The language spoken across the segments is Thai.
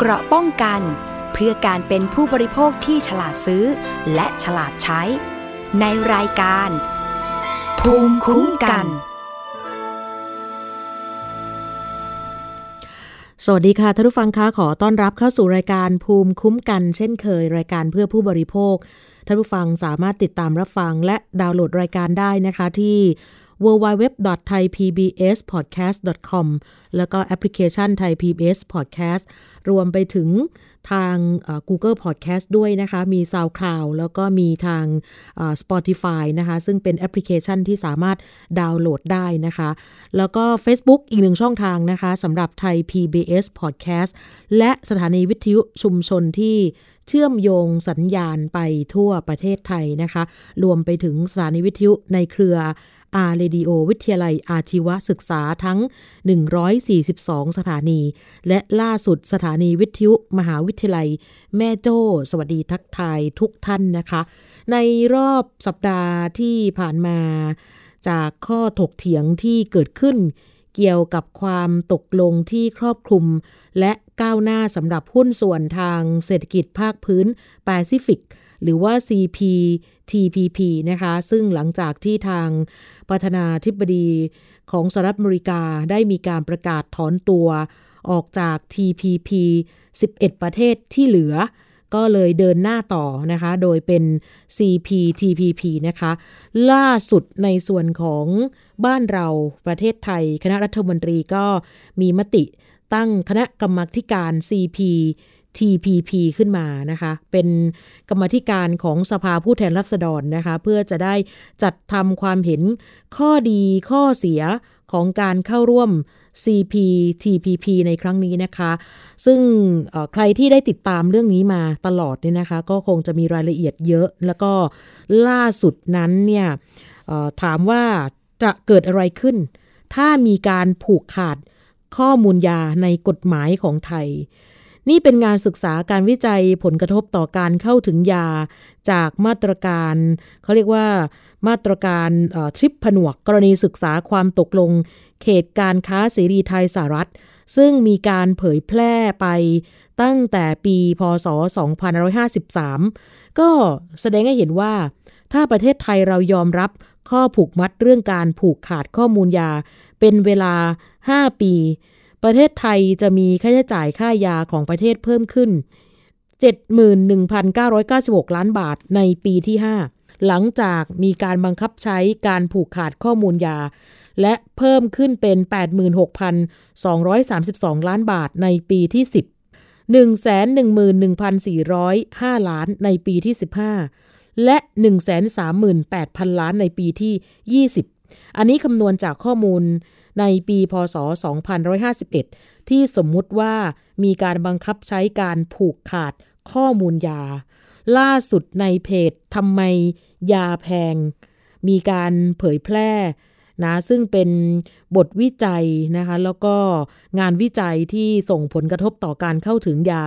เกราะป้องกัน เพื่อการเป็นผู้บริโภคที่ฉลาดซื้อ และฉลาดใช้ ในรายการ ภูมิคุ้มกัน สวัสดีค่ะท่านผู้ฟังคะขอต้อนรับเข้าสู่รายการภูมิคุ้มกัน เช่นเคย รายการเพื่อผู้บริโภคท่านผู้ฟังสามารถติดตามรับฟังและดาวน์โหลดรายการได้นะคะที่ www.thaipbspodcast.com แล้วก็แอปพลิเคชัน Thai PBS Podcast รวมไปถึงทาง Google Podcast ด้วยนะคะ มี SoundCloud แล้วก็มีทาง Spotify นะคะ ซึ่งเป็นแอปพลิเคชันที่สามารถดาวน์โหลดได้นะคะ แล้วก็ Facebook อีกหนึ่งช่องทางนะคะสำหรับไทย PBS Podcast และสถานีวิทยุชุมชนที่เชื่อมโยงสัญญาณไปทั่วประเทศไทยนะคะ รวมไปถึงสถานีวิทยุในเครือ R Radio วิทยาลัยอาชีวศึกษาทั้ง 142 สถานี และล่าสุดสถานีวิทยุมหาวิทยาลัย แม่โจ้ สวัสดีทักทายทุกท่านนะคะ ในรอบสัปดาห์ที่ผ่านมาจากข้อถกเถียงที่เกิดขึ้น เกี่ยวกับความตกลงที่ครอบคลุม และก้าวหน้าสำหรับหุ้นส่วนทางเศรษฐกิจภาคพื้นแปซิฟิก หรือว่า CPTPP นะคะ ซึ่งหลังจากที่ทางประธานาธิบดีของสหรัฐอเมริกาได้มีการประกาศถอนตัวออกจาก TPP 11 ประเทศที่เหลือ ก็เลยเดินหน้าต่อนะคะ โดยเป็น CPTPP นะคะ ล่าสุดในส่วนของบ้านเราประเทศไทย คณะรัฐมนตรีก็มีมติตั้งคณะกรรมาการ CP TPP ขึ้นมานะคะ เป็นกรรมธิการของสภาผู้แทนราษฎรนะคะ เพื่อจะได้จัดทำความเห็นข้อดีข้อเสียของการเข้าร่วม CPTPP ในครั้งนี้นะคะ ซึ่งใครที่ได้ติดตามเรื่องนี้มาตลอดเนี่ยนะคะ ก็คงจะมีรายละเอียดเยอะ แล้วก็ล่าสุดนั้นเนี่ยถามว่าจะเกิดอะไรขึ้น ถ้ามีการผูกขาดข้อมูลยาในกฎหมายของไทย นี่เป็นงานศึกษาการวิจัยผลกระทบต่อการเข้าถึงยา จากมาตรการ เขาเรียกว่ามาตรการทริปผนวกกรณีศึกษาความตกลง เขตการค้าเสรีไทยสหรัฐ ซึ่งมีการเผยแพร่ไปตั้งแต่ปีพศ 2553 ก็แสดงให้เห็นว่า ถ้าประเทศไทยเรายอมรับข้อผูกมัดเรื่องการผูกขาดข้อมูลยา เป็นเวลา 5 ปี ประเทศไทยจะมีค่าใช้จ่ายค่ายาของประเทศเพิ่มขึ้น 71,996 ล้านบาทในปีที่ 5 หลังจากมีการบังคับใช้การผูกขาดข้อมูลยา และเพิ่มขึ้นเป็น 86,232 ล้านบาทในปีที่ 10 111,405 ล้านในปีที่ 15 และ 138,000 ล้านในปีที่ 20 อันนี้คำนวณจากข้อมูล ในปีพศ 2551 ที่สมมุติว่ามีการบังคับใช้การผูกขาดข้อมูลยา ล่าสุดในเพจทำไมยาแพง มีการเผยแพร่นะซึ่งเป็นบทวิจัยนะคะแล้วก็งานวิจัยที่ส่งผลกระทบต่อการเข้าถึงยา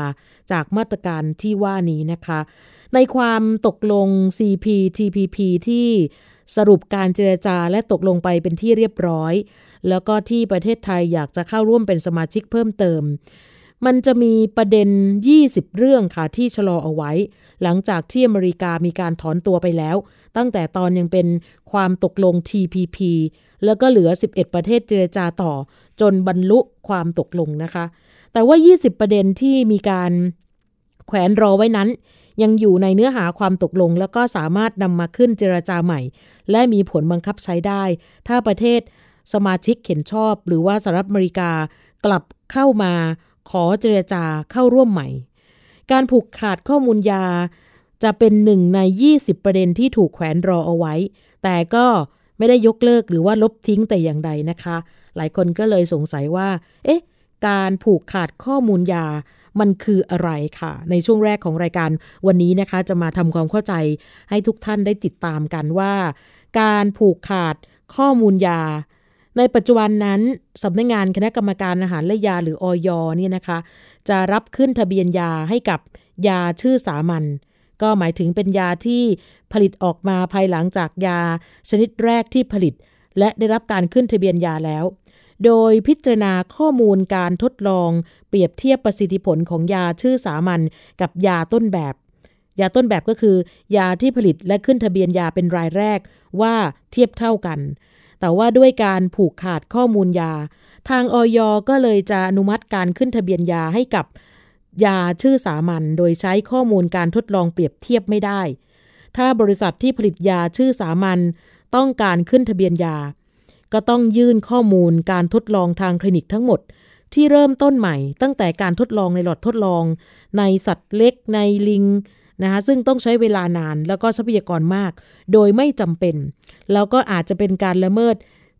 จากมาตรการที่ว่านี้นะคะ ในความตกลง CPTPP ที่สรุปการเจรจาและตกลงไปเป็นที่เรียบร้อย แล้วก็ที่ประเทศไทยอยากจะเข้าร่วมเป็นสมาชิกเพิ่มเติม มันจะมีประเด็น 20 เรื่องค่ะที่ชะลอเอาไว้ หลังจากที่อเมริกามีการถอนตัวไปแล้ว ตั้งแต่ตอนยังเป็นความตกลง TPP แล้วก็เหลือ 11 ประเทศเจรจาต่อ จนบรรลุความตกลงนะคะ แต่ว่า 20 ประเด็นที่มีการแขวนรอไว้นั้นยังอยู่ในเนื้อหาความตกลง แล้วก็สามารถนำมาขึ้นเจรจาใหม่ และมีผลบังคับใช้ได้ ถ้าประเทศ สมาชิกเห็นชอบ หรือว่าสหรัฐอเมริกากลับเข้ามาขอเจรจาเข้าร่วมใหม่ การผูกขาดข้อมูลยา จะเป็นหนึ่งใน 20 ประเด็นที่ถูกแขวนรอเอาไว้ แต่ก็ไม่ได้ยกเลิกหรือว่าลบทิ้งแต่อย่างใดนะคะ หลายคนก็เลยสงสัยว่า เอ๊ะ การผูกขาดข้อมูลยามันคืออะไรค่ะ ในช่วงแรกของรายการวันนี้นะคะ จะมาทำความเข้าใจให้ทุกท่านได้ติดตามกันว่า การผูกขาดข้อมูลยา ในปัจจุบันนั้นสำนักงงานคณะกรรมการอาหารและยาหรืออยเนี่ยนะคะ จะรับขึ้นทะเบียนยาให้กับยาชื่อสามัญก็หมายถึงเป็นยาที่ผลิตออกมาภายหลังจากยาชนิดแรกที่ผลิต และได้รับการขึ้นทะเบียนยาแล้ว โดยพิจารณาข้อมูลการทดลอง เปรียบเทียบประสิทธิผลของยาชื่อสามัญกับยาต้นแบบ ยาต้นแบบก็คือ ยาที่ผลิตและขึ้นทะเบียนยาเป็นรายแรกว่าเทียบเท่ากัน แต่ว่าด้วยการผูกขาดข้อมูลยา ทางออยก็เลยจะอนุมัติการขึ้นทะเบียนยาให้กับยาชื่อสามัญโดยใช้ข้อมูลการทดลองเปรียบเทียบไม่ได้ ถ้าบริษัทที่ผลิตยาชื่อสามัญต้องการขึ้นทะเบียนยา ก็ต้องยื่นข้อมูลการทดลองทางคลินิกทั้งหมด ที่เริ่มต้นใหม่ ตั้งแต่การทดลองในหลอดทดลอง ในสัตว์เล็กในลิง นะคะซึ่งต้องใช้เวลานานแล้วก็ทรัพยากรมาก โดยไม่จำเป็น แล้วก็อาจจะเป็นการละเมิด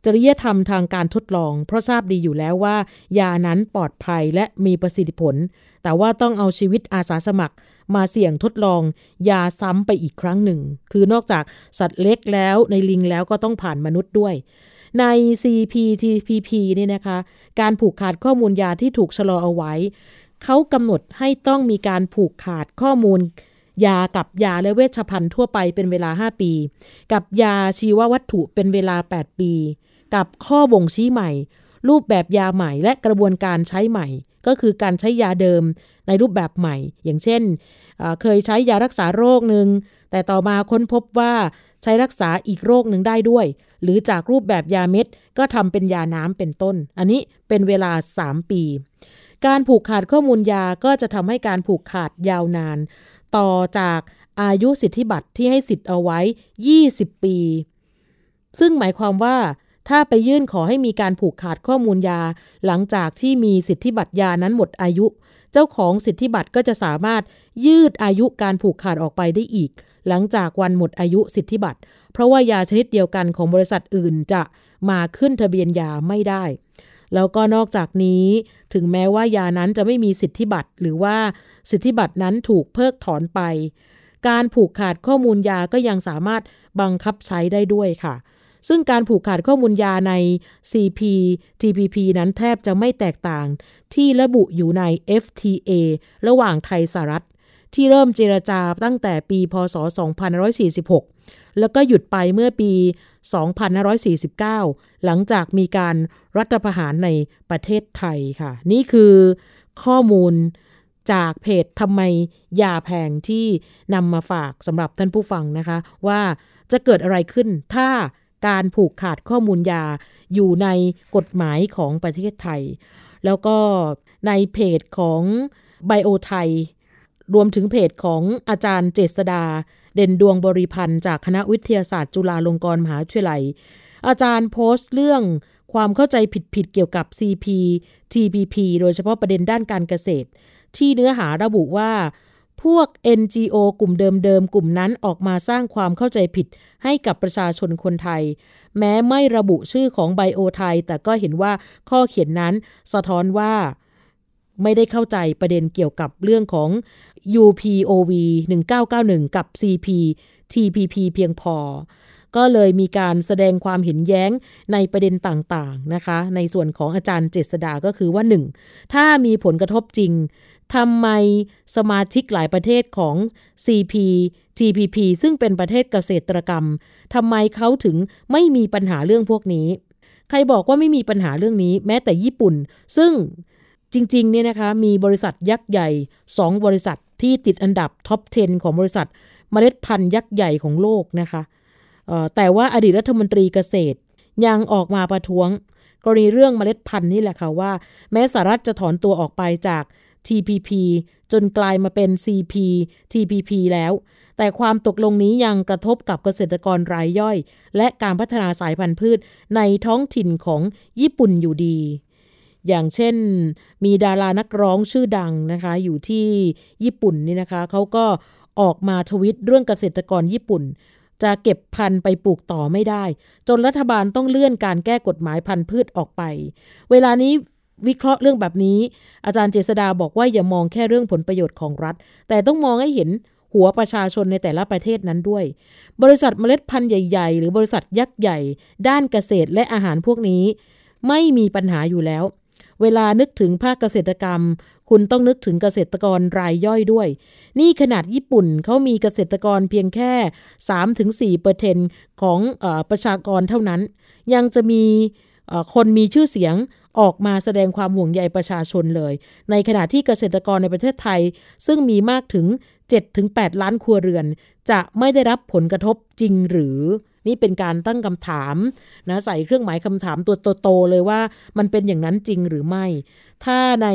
จริยธรรมทางการทดลอง เพราะทราบดีอยู่แล้วว่า ยานั้นปลอดภัยและมีประสิทธิผล แต่ว่าต้องเอาชีวิตอาสาสมัคร มาเสี่ยงทดลอง ยาซ้ำไปอีกครั้งหนึ่ง คือนอกจากสัตว์เล็กแล้วในลิงแล้วก็ต้องผ่านมนุษย์ด้วยใน CPTPP นี่นะคะ การผูกขาดข้อมูลยาที่ถูกชะลอเอาไว้ เขากำหนดให้ต้องมีการผูกขาดข้อมูล ยากับยาและเวชภัณฑ์ทั่วไปเป็นเวลา 5 ปี กับยาชีววัตถุเป็นเวลา 8 ปี กับข้อบ่งชี้ใหม่ รูปแบบยาใหม่และกระบวนการใช้ใหม่ ก็คือการใช้ยาเดิมในรูปแบบใหม่ อย่างเช่น เคยใช้ยารักษาโรคหนึ่งแต่ต่อมาค้นพบว่าใช้รักษาอีกโรคหนึ่งได้ด้วย หรือจากรูปแบบยาเม็ด ก็ทำเป็นยาน้ำเป็นต้น อันนี้เป็นเวลา 3 ปี การผูกขาดข้อมูลยาก็จะทำให้การผูกขาดยาวนาน ต่อจากอายุสิทธิบัตรที่ให้สิทธิ์เอาไว้ 20 ปี ซึ่งหมายความว่า ถ้าไปยื่นขอให้มีการผูกขาดข้อมูลยา หลังจากที่มีสิทธิบัตรยานั้นหมดอายุ เจ้าของสิทธิบัตรก็จะสามารถยืดอายุการผูกขาดออกไปได้อีก หลังจากวันหมดอายุสิทธิบัตร เพราะว่ายาชนิดเดียวกันของบริษัทอื่นจะมาขึ้นทะเบียนยาไม่ได้ แล้วก็นอกจากนี้ถึงแม้ว่ายานั้นจะไม่มีสิทธิบัตรหรือว่าสิทธิบัตรนั้นถูกเพิกถอนไป การผูกขาดข้อมูลยาก็ยังสามารถบังคับใช้ได้ด้วยค่ะ ซึ่งการผูกขาดข้อมูลยาใน CP TPP นั้นแทบจะไม่แตกต่าง ที่ระบุอยู่ใน FTA ระหว่างไทยสหรัฐ ที่เริ่มเจรจาตั้งแต่ปี พศ 2546 แล้วก็หยุดไปเมื่อปี2549 หลังจากมีการรัฐประหารในประเทศไทยค่ะ นี่คือข้อมูลจากเพจทำไมยาแพงที่นำมาฝากสำหรับท่านผู้ฟังนะคะ ว่าจะเกิดอะไรขึ้นถ้าการผูกขาดข้อมูลยาอยู่ในกฎหมายของประเทศไทย แล้วก็ในเพจของไบโอไทย รวมถึงเพจของอาจารย์เจษดา เด่นดวงบริพันธ์จากคณะวิทยาศาสตร์จุฬาลงกรณ์มหาวิทยาลัย อาจารย์โพสต์เรื่องความเข้าใจผิดๆเกี่ยวกับ CP TPP โดยเฉพาะประเด็นด้านการเกษตร ที่เนื้อหาระบุว่า พวก NGO กลุ่มเดิมๆ กลุ่มนั้นออกมาสร้างความเข้าใจผิดให้กับประชาชนคนไทย แม้ไม่ระบุชื่อของไบโอไทย แต่ก็เห็นว่าข้อเขียนนั้นสะท้อนว่าไม่ได้เข้าใจประเด็นเกี่ยวกับเรื่องของ UPOV 1991 กับ CP TPP เพียงพอ ก็เลยมีการแสดงความเห็นแย้งในประเด็นต่างๆนะคะ ในส่วนของอาจารย์เจษดาก็คือว่า 1. ถ้ามีผลกระทบจริงทำไมสมาชิกหลายประเทศของ CP TPP ซึ่งเป็นประเทศเกษตรกรรมทำไมเขาถึงไม่มีปัญหาเรื่องพวกนี้ ใครบอกว่าไม่มีปัญหาเรื่องนี้ แม้แต่ญี่ปุ่น ซึ่งจริงๆเนี่ยนะคะมีบริษัทยักษ์ใหญ่ 2 บริษัท ที่ติดอันดับท็อป 10 ของบริษัทเมล็ดพันธุ์ยักษ์ใหญ่ของโลกนะคะแต่ว่าอดีตรัฐมนตรีเกษตร ยังออกมาประท้วง กรณีเรื่องเมล็ดพันธุ์นี่แหละค่ะว่า แม้สหรัฐจะถอนตัวออกไปจาก TPP จนกลายมาเป็น CP TPP แล้ว แต่ความตกลงนี้ยังกระทบกับเกษตรกรรายย่อย และการพัฒนาสายพันธุ์พืชในท้องถิ่นของญี่ปุ่นอยู่ดี อย่างเช่นมีดารานักร้องชื่อดังนะคะ อยู่ที่ญี่ปุ่นนี่นะคะเขาก็ออกมาทวิตเรื่องเกษตรกรญี่ปุ่น จะเก็บพันธุ์ไปปลูกต่อไม่ได้ จนรัฐบาลต้องเลื่อนการแก้กฎหมายพันธุ์พืชออกไป เวลานี้วิเคราะห์เรื่องแบบนี้ อาจารย์เจษดาบอกว่าอย่ามองแค่เรื่องผลประโยชน์ของรัฐ แต่ต้องมองให้เห็นหัวประชาชนในแต่ละประเทศนั้นด้วย บริษัทเมล็ดพันธุ์ใหญ่ ๆ หรือบริษัทยักษ์ใหญ่ ด้านเกษตรและอาหารพวกนี้ ไม่มีปัญหาอยู่แล้ว เวลานึกถึงภาคเกษตรกรรม คุณต้องนึกถึงเกษตรกรรายย่อยด้วย นี่ขนาดญี่ปุ่นเขามีเกษตรกรเพียงแค่ 3-4%เปอร์เทนของอประชากรเท่านั้น ยังจะมีคนมีชื่อเสียงออกมาแสดงความห่วงใยประชาชนเลย ในขณะที่เกษตรกรในประเทศไทย ซึ่งมีมากถึง 7-8 ล้านครัวเรือน จะไม่ได้รับผลกระทบจริงหรือ นี่เป็นการตั้งคำถามนะใส่เครื่องหมายคำถามตัวโตๆเลยว่ามันเป็นอย่างนั้นจริงหรือไม่ ถ้าใน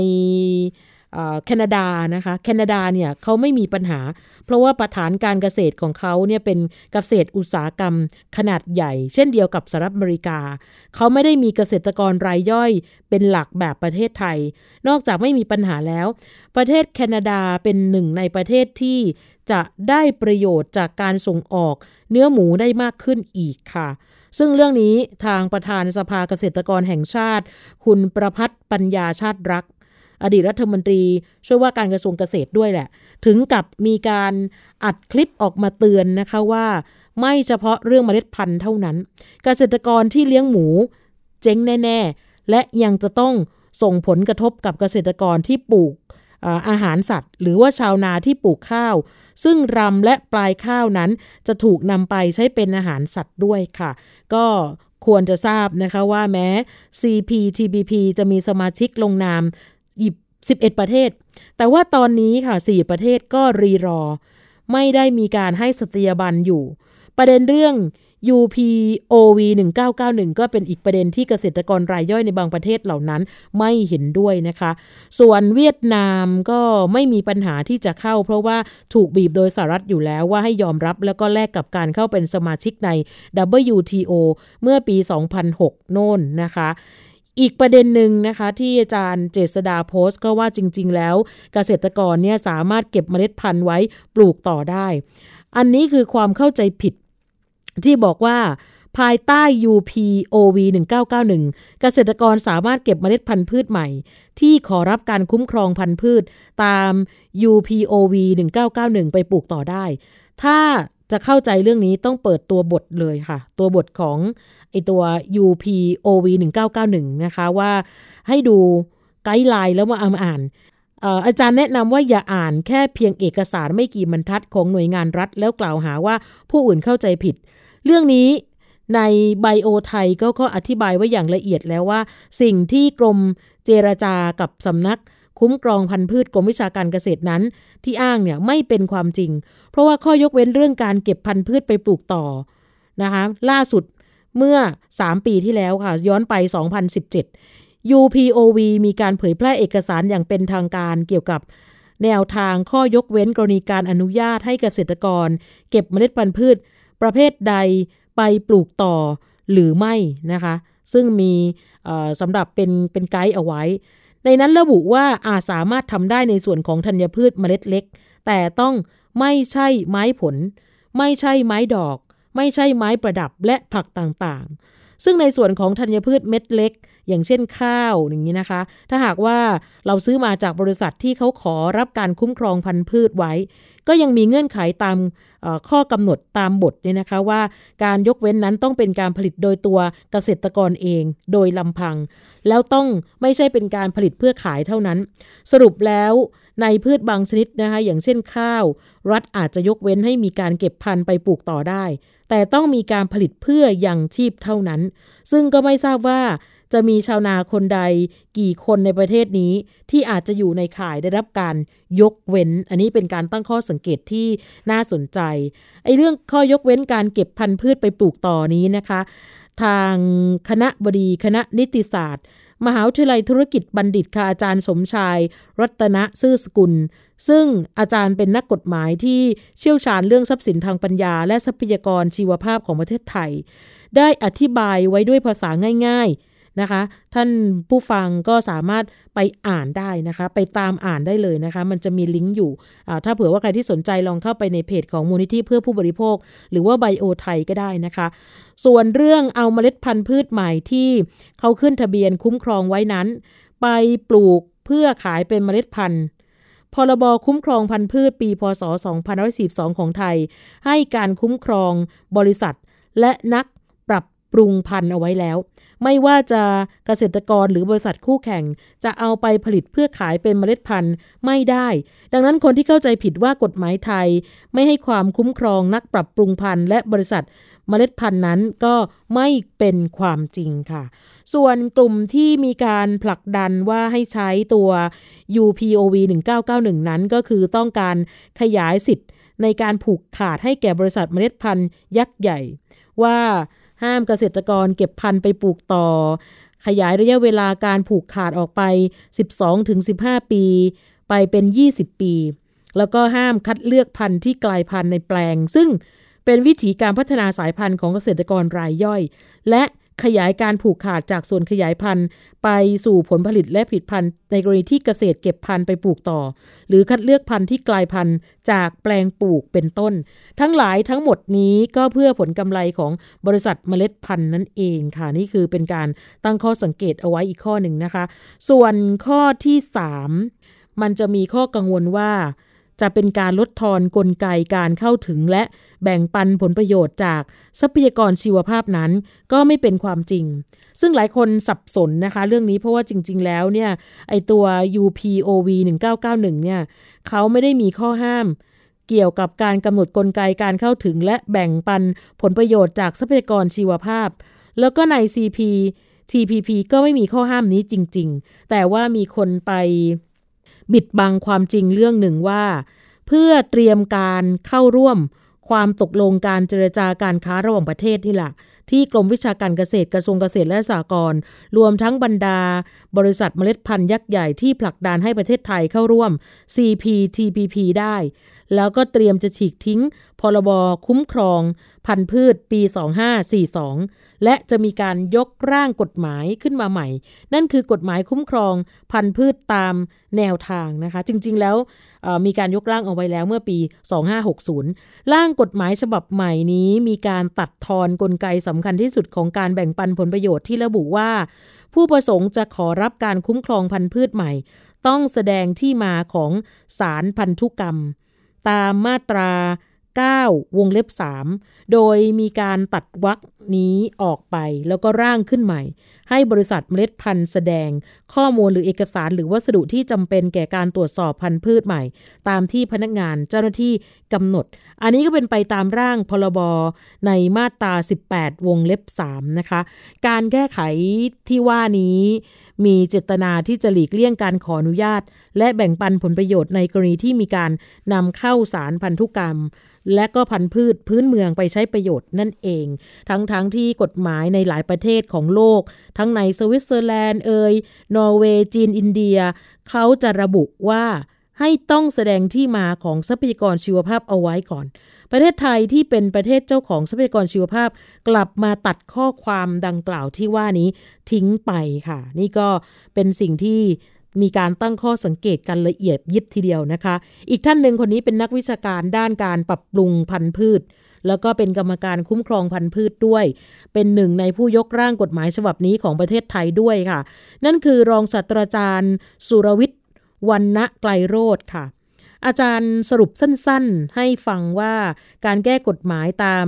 แคนาดานะคะแคนาดาเนี่ยเขาไม่มีปัญหา เพราะว่าประฐานการเกษตรของเขาเนี่ยเป็นเกษตรอุตสาหกรรมขนาดใหญ่ เช่นเดียวกับสหรัฐอเมริกา เขาไม่ได้มีเกษตรกรรายย่อยเป็นหลักแบบประเทศไทย นอกจากไม่มีปัญหาแล้ว ประเทศแคนาดาเป็นหนึ่งในประเทศที่ จะได้ประโยชน์จากการส่งออกเนื้อหมูได้มากขึ้นอีกค่ะ ซึ่งเรื่องนี้ทางประธานสภาเกษตรกรแห่งชาติ คุณประพัฒปัญญาชาติรัก อดีตรัฐมนตรี ช่วยว่าการกระทรวงเกษตรด้วยแหละ ถึงกับมีการอัดคลิปออกมาเตือนนะคะว่า ไม่เฉพาะเรื่องเมล็ดพันธุ์เท่านั้น เกษตรกรที่เลี้ยงหมู เจ๊งแน่ ๆ และยังจะต้องส่งผลกระทบกับเกษตรกรที่ปลูก อาหารสัตว์ หรือว่าชาวนาที่ปลูกข้าว ซึ่งรำและปลายข้าวนั้นจะถูกนำไปใช้เป็นอาหารสัตว์ด้วยค่ะ ก็ควรจะทราบนะคะว่าแม้ CPTPP จะมีสมาชิกลงนามหยิบ11 ประเทศ แต่ว่าตอนนี้ค่ะ 4 ประเทศก็รีรอ ไม่ได้มีการให้สตียบันอยู่ ประเด็นเรื่อง UPOV 1991 ก็เป็นอีกประเด็นที่เกษตรกรรายย่อยในบางประเทศเหล่านั้นไม่เห็นด้วยนะคะ ส่วนเวียดนามก็ไม่มีปัญหาที่จะเข้า เพราะว่าถูกบีบโดยสหรัฐอยู่แล้วว่าให้ยอมรับแล้วก็แลกกับการเข้าเป็นสมาชิกใน WTO เมื่อปี 2006 โน่นนะคะอีกประเด็นหนึ่งนะคะที่อาจารย์เจษดาโพสต์ก็ว่าจริง ๆ แล้วเกษตรกรเนี่ยสามารถเก็บเมล็ดพันธุ์ไว้ปลูกต่อได้ อันนี้คือความเข้าใจผิด ที่บอกว่าภายใต้ UPOV 1991 เกษตรกรสามารถเก็บเมล็ดพันธุ์พืชใหม่ ที่ขอรับการคุ้มครองพันธุ์พืชตาม UPOV 1991 ไปปลูกต่อได้ ถ้าจะเข้าใจเรื่องนี้ต้องเปิดตัวบทเลยค่ะ ตัวบทของไอตัว UPOV 1991 นะคะว่าให้ดูไกด์ไลน์แล้วมาอ่านอาจารย์แนะนำว่าอย่าอ่านแค่เพียงเอกสารไม่กี่บรรทัดของหน่วยงานรัฐแล้วกล่าวหาว่าผู้อื่นเข้าใจผิด เรื่องนี้ในไบโอไทยก็ก็อธิบายไว้อย่างละเอียดแล้วว่า สิ่งที่กรมเจรจากับสำนักคุ้มครองพันธุ์พืชกรมวิชาการเกษตรนั้น ที่อ้างเนี่ยไม่เป็นความจริง เพราะว่าข้อยกเว้นเรื่องการเก็บพันธุ์พืชไปปลูกต่อนะคะล่าสุดเมื่อ 3 ปีที่แล้วค่ะ ย้อนไป 2017 UPOV มีการเผยแพร่เอกสารอย่างเป็นทางการเกี่ยวกับแนวทางข้อยกเว้นกรณีการอนุญาตให้เกษตรกร เก็บเมล็ดพันธุ์พืช ประเภทใดไปปลูกต่อหรือไม่นะคะ ซึ่งมีสำหรับเป็นเป็นไกด์เอาไว้ ในนั้นระบุว่าอาจสามารถทำได้ในส่วนของธัญพืชเมล็ดเล็ก แต่ต้องไม่ใช่ไม้ผล ไม่ใช่ไม้ดอก ไม่ใช่ไม้ประดับและผักต่างๆ ซึ่งในส่วนของธัญพืชเม็ดเล็ก อย่างเช่นข้าวอย่างนี้นะคะ ถ้าหากว่าเราซื้อมาจากบริษัทที่เขาขอรับการคุ้มครองพันธุ์พืชไว้ ก็ยังมีเงื่อนไขตามข้อกำหนดตามบทเนี่ยนะคะว่าการยกเว้นนั้นต้องเป็นการผลิตโดยตัวเกษตรกรเอง โดยลำพัง แล้วต้องไม่ใช่เป็นการผลิตเพื่อขายเท่านั้น สรุปแล้วในพืชบางชนิดนะคะอย่างเช่นข้าว รัฐอาจจะยกเว้นให้มีการเก็บพันธุ์ไปปลูกต่อได้ แต่ต้องมีการผลิตเพื่อยังชีพเท่านั้น ซึ่งก็ไม่ทราบว่า จะมีชาวนาคนใดกี่คนในประเทศนี้ที่อาจจะอยู่ในข่ายได้รับการยกเว้น อันนี้เป็นการตั้งข้อสังเกตที่น่าสนใจไอ้เรื่องข้อยกเว้นการเก็บพันธุ์พืชไปปลูกต่อนี้นะคะ ทางคณะบดีคณะนิติศาสตร์ มหาวิทยาลัยธุรกิจบัณฑิตค่ะอาจารย์สมชาย รัตนซื่อสกุล ซึ่งอาจารย์เป็นนักกฎหมายที่เชี่ยวชาญเรื่องทรัพย์สินทางปัญญา และทรัพยากรชีวภาพของประเทศไทย ได้อธิบายไว้ด้วยภาษาง่าย นะคะ ท่านผู้ฟังก็สามารถไปอ่านได้นะคะ ไปตามอ่านได้เลยนะคะ มันจะมีลิงก์อยู่ ถ้าเผื่อว่าใครที่สนใจลองเข้าไปในเพจของมูลนิธิเพื่อผู้บริโภค หรือว่าไบโอไทยก็ได้นะคะ ส่วนเรื่องเอาเมล็ดพันธุ์พืชใหม่ที่เขาขึ้นทะเบียนคุ้มครองไว้นั้น ไปปลูกเพื่อขายเป็นเมล็ดพันธุ์พรบคุ้มครองพันธุ์พืชปีพศ 2542 ของไทย ให้การคุ้มครองบริษัท และนักปรับปรุงพันธุ์เอาไว้แล้ว ไม่ว่าจะเกษตรกรหรือบริษัทคู่แข่ง จะเอาไปผลิตเพื่อขายเป็นเมล็ดพันธุ์ไม่ได้ ดังนั้นคนที่เข้าใจผิดว่ากฎหมายไทย ไม่ให้ความคุ้มครองนักปรับปรุงพันธุ์และบริษัทเมล็ดพันธุ์นั้นก็ไม่เป็นความจริงค่ะ ส่วนกลุ่มที่มีการผลักดันว่าให้ใช้ตัว UPOV 1991 นั้นก็คือต้องการขยายสิทธิ์ในการผูกขาดให้แก่บริษัทเมล็ดพันธุ์ยักษ์ใหญ่ ว่า ห้ามเกษตรกรเก็บพันธุ์ไปปลูกต่อ ขยายระยะเวลาการผูกขาดออกไป 12-15 ปี ไปเป็น 20 ปี แล้วก็ห้ามคัดเลือกพันธุ์ที่กลายพันธุ์ในแปลง ซึ่งเป็นวิธีการพัฒนาสายพันธุ์ของเกษตรกรรายย่อย และ ขยายการผูกขาดจากส่วนขยายพันธุ์ไปสู่ผลผลิตและผลิตภัณฑ์ ในกรณีที่เกษตรเก็บพันธุ์ไปปลูกต่อ หรือคัดเลือกพันธุ์ที่กลายพันธุ์จากแปลงปลูกเป็นต้น ทั้งหลายทั้งหมดนี้ก็เพื่อผลกำไรของบริษัทเมล็ดพันธุ์นั่นเองค่ะนี่คือเป็นการตั้งข้อสังเกตเอาไว้อีกข้อหนึ่งนะคะ ส่วนข้อที่ 3 มันจะมีข้อกังวลว่า จะเป็นการลดทอนกลไกการเข้าถึงและแบ่งปันผลประโยชน์จากทรัพยากรชีวภาพนั้น ก็ไม่เป็นความจริง ซึ่งหลายคนสับสนนะคะ เรื่องนี้เพราะว่าจริง ๆ แล้วเนี่ยไอตัว UPOV 1991เนี่ยเขาไม่ได้มีข้อห้ามเกี่ยวกับการกำหนดกลไกการเข้าถึง และแบ่งปันผลประโยชน์จากทรัพยากรชีวภาพ แล้วก็ใน CP TPP ก็ไม่มีข้อห้ามนี้จริง ๆ แต่ว่ามีคนไป บิดบังความจริงเรื่องหนึ่งว่า เพื่อเตรียมการเข้าร่วมความตกลงการเจรจาการค้าระหว่างประเทศที่ละที่กรมวิชาการเกษตรกระทรวงเกษตรและสหกรณ์รวมทั้งบรรดา บริษัทเมล็ดพันธุ์ยักษ์ใหญ่ที่ผลักดันให้ประเทศไทยเข้าร่วม CPTPP ได้ แล้วก็เตรียมจะฉีกทิ้ง พรบคุ้มครอง พันธุ์พืชปี 2542 และจะมีการยกร่างกฎหมายขึ้นมาใหม่ นั่นคือกฎหมายคุ้มครองพันธุ์พืชตามแนวทางนะคะ จริง ๆ แล้วมีการยกร่างเอาไว้แล้วเมื่อปี 2560 ร่างกฎหมายฉบับใหม่นี้มีการตัดทอนกลไกสำคัญที่สุดของการแบ่งปันผลประโยชน์ที่ระบุว่า ผู้ประสงค์จะขอรับการคุ้มครองพันธุ์พืชใหม่ ต้องแสดงที่มาของสารพันธุกรรม ตามมาตรา 9 วงเล็บ 3 โดยมีการตัดวรรคนี้ออกไปแล้วก็ร่างขึ้นใหม่ให้บริษัทเมล็ดพันธุ์แสดง ข้อมูลหรือเอกสารหรือวัสดุที่จำเป็นแก่การตรวจสอบพันธุ์พืชใหม่ ตามที่พนักงานเจ้าหน้าที่กำหนด อันนี้ก็เป็นไปตามร่างพรบในมาตรา 18 วงเล็บ 3 นะคะ การแก้ไขที่ว่านี้มีเจตนาที่จะหลีกเลี่ยงการขออนุญาต และแบ่งปันผลประโยชน์ในกรณีที่มีการนำเข้าสารพันธุกรรม และก็พันธุ์พืชพื้นเมืองไปใช้ประโยชน์นั่นเอง ทั้งๆทที่กฎหมายในหลายประเทศของโลกทั้งในสวิตเซอร์แลนด์เอยนอร์เวย์จีนอินเดีย เขาจะระบุว่าให้ต้องแสดงที่มาของทรัพยากรชีวภาพเอาไว้ก่อน ประเทศไทยที่เป็นประเทศเจ้าของทรัพยากรชีวภาพ กลับมาตัดข้อความดังกล่าวที่ว่านี้ทิ้งไปค่ะ นี่ก็เป็นสิ่งที่มีการตั้งข้อสังเกตกันละเอียดยิบทีเดียวนะคะ อีกท่านหนึ่งคนนี้เป็นนักวิชาการด้านการปรับปรุงพันธุ์พืช แล้วก็เป็นกรรมการคุ้มครองพันธุ์พืชด้วย เป็นหนึ่งในผู้ยกร่างกฎหมายฉบับนี้ของประเทศไทยด้วยค่ะ นั่นคือรองศาสตราจารย์ สุรวิทย์วันณะไกลโรธค่ะ อาจารย์สรุปสั้นๆ ให้ฟังว่าการแก้กฎหมายตาม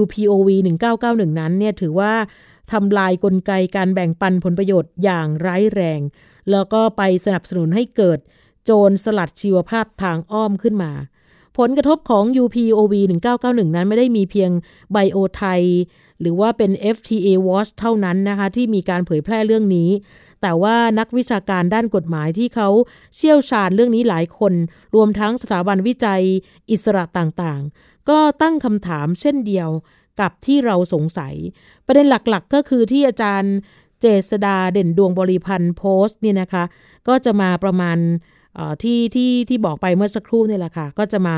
UPOV 1991 นั้นเนี่ยถือว่าทำลายกลไกการแบ่งปันผลประโยชน์อย่างร้ายแรง แล้วก็ไปสนับสนุนให้เกิด โจรสลัดชีวภาพทางอ้อมขึ้นมา ผลกระทบของ UPOV 1991 นั้นไม่ได้มีเพียงไบโอไทย หรือว่าเป็น FTA Watch เท่านั้นนะคะ ที่มีการเผยแพร่เรื่องนี้ แต่ว่านักวิชาการด้านกฎหมายที่เขาเชี่ยวชาญเรื่องนี้หลายคน รวมทั้งสถาบันวิจัยอิสระต่างๆ ก็ตั้งคำถามเช่นเดียวกับที่เราสงสัย ประเด็นหลักๆ ก็คือที่อาจารย์เจษดาเด่นดวงบริพันธ์โพสต์นี่นะคะ ก็จะมาประมาณ ที่ที่ที่บอกไปเมื่อสักครู่นี่แหละค่ะ ก็จะมา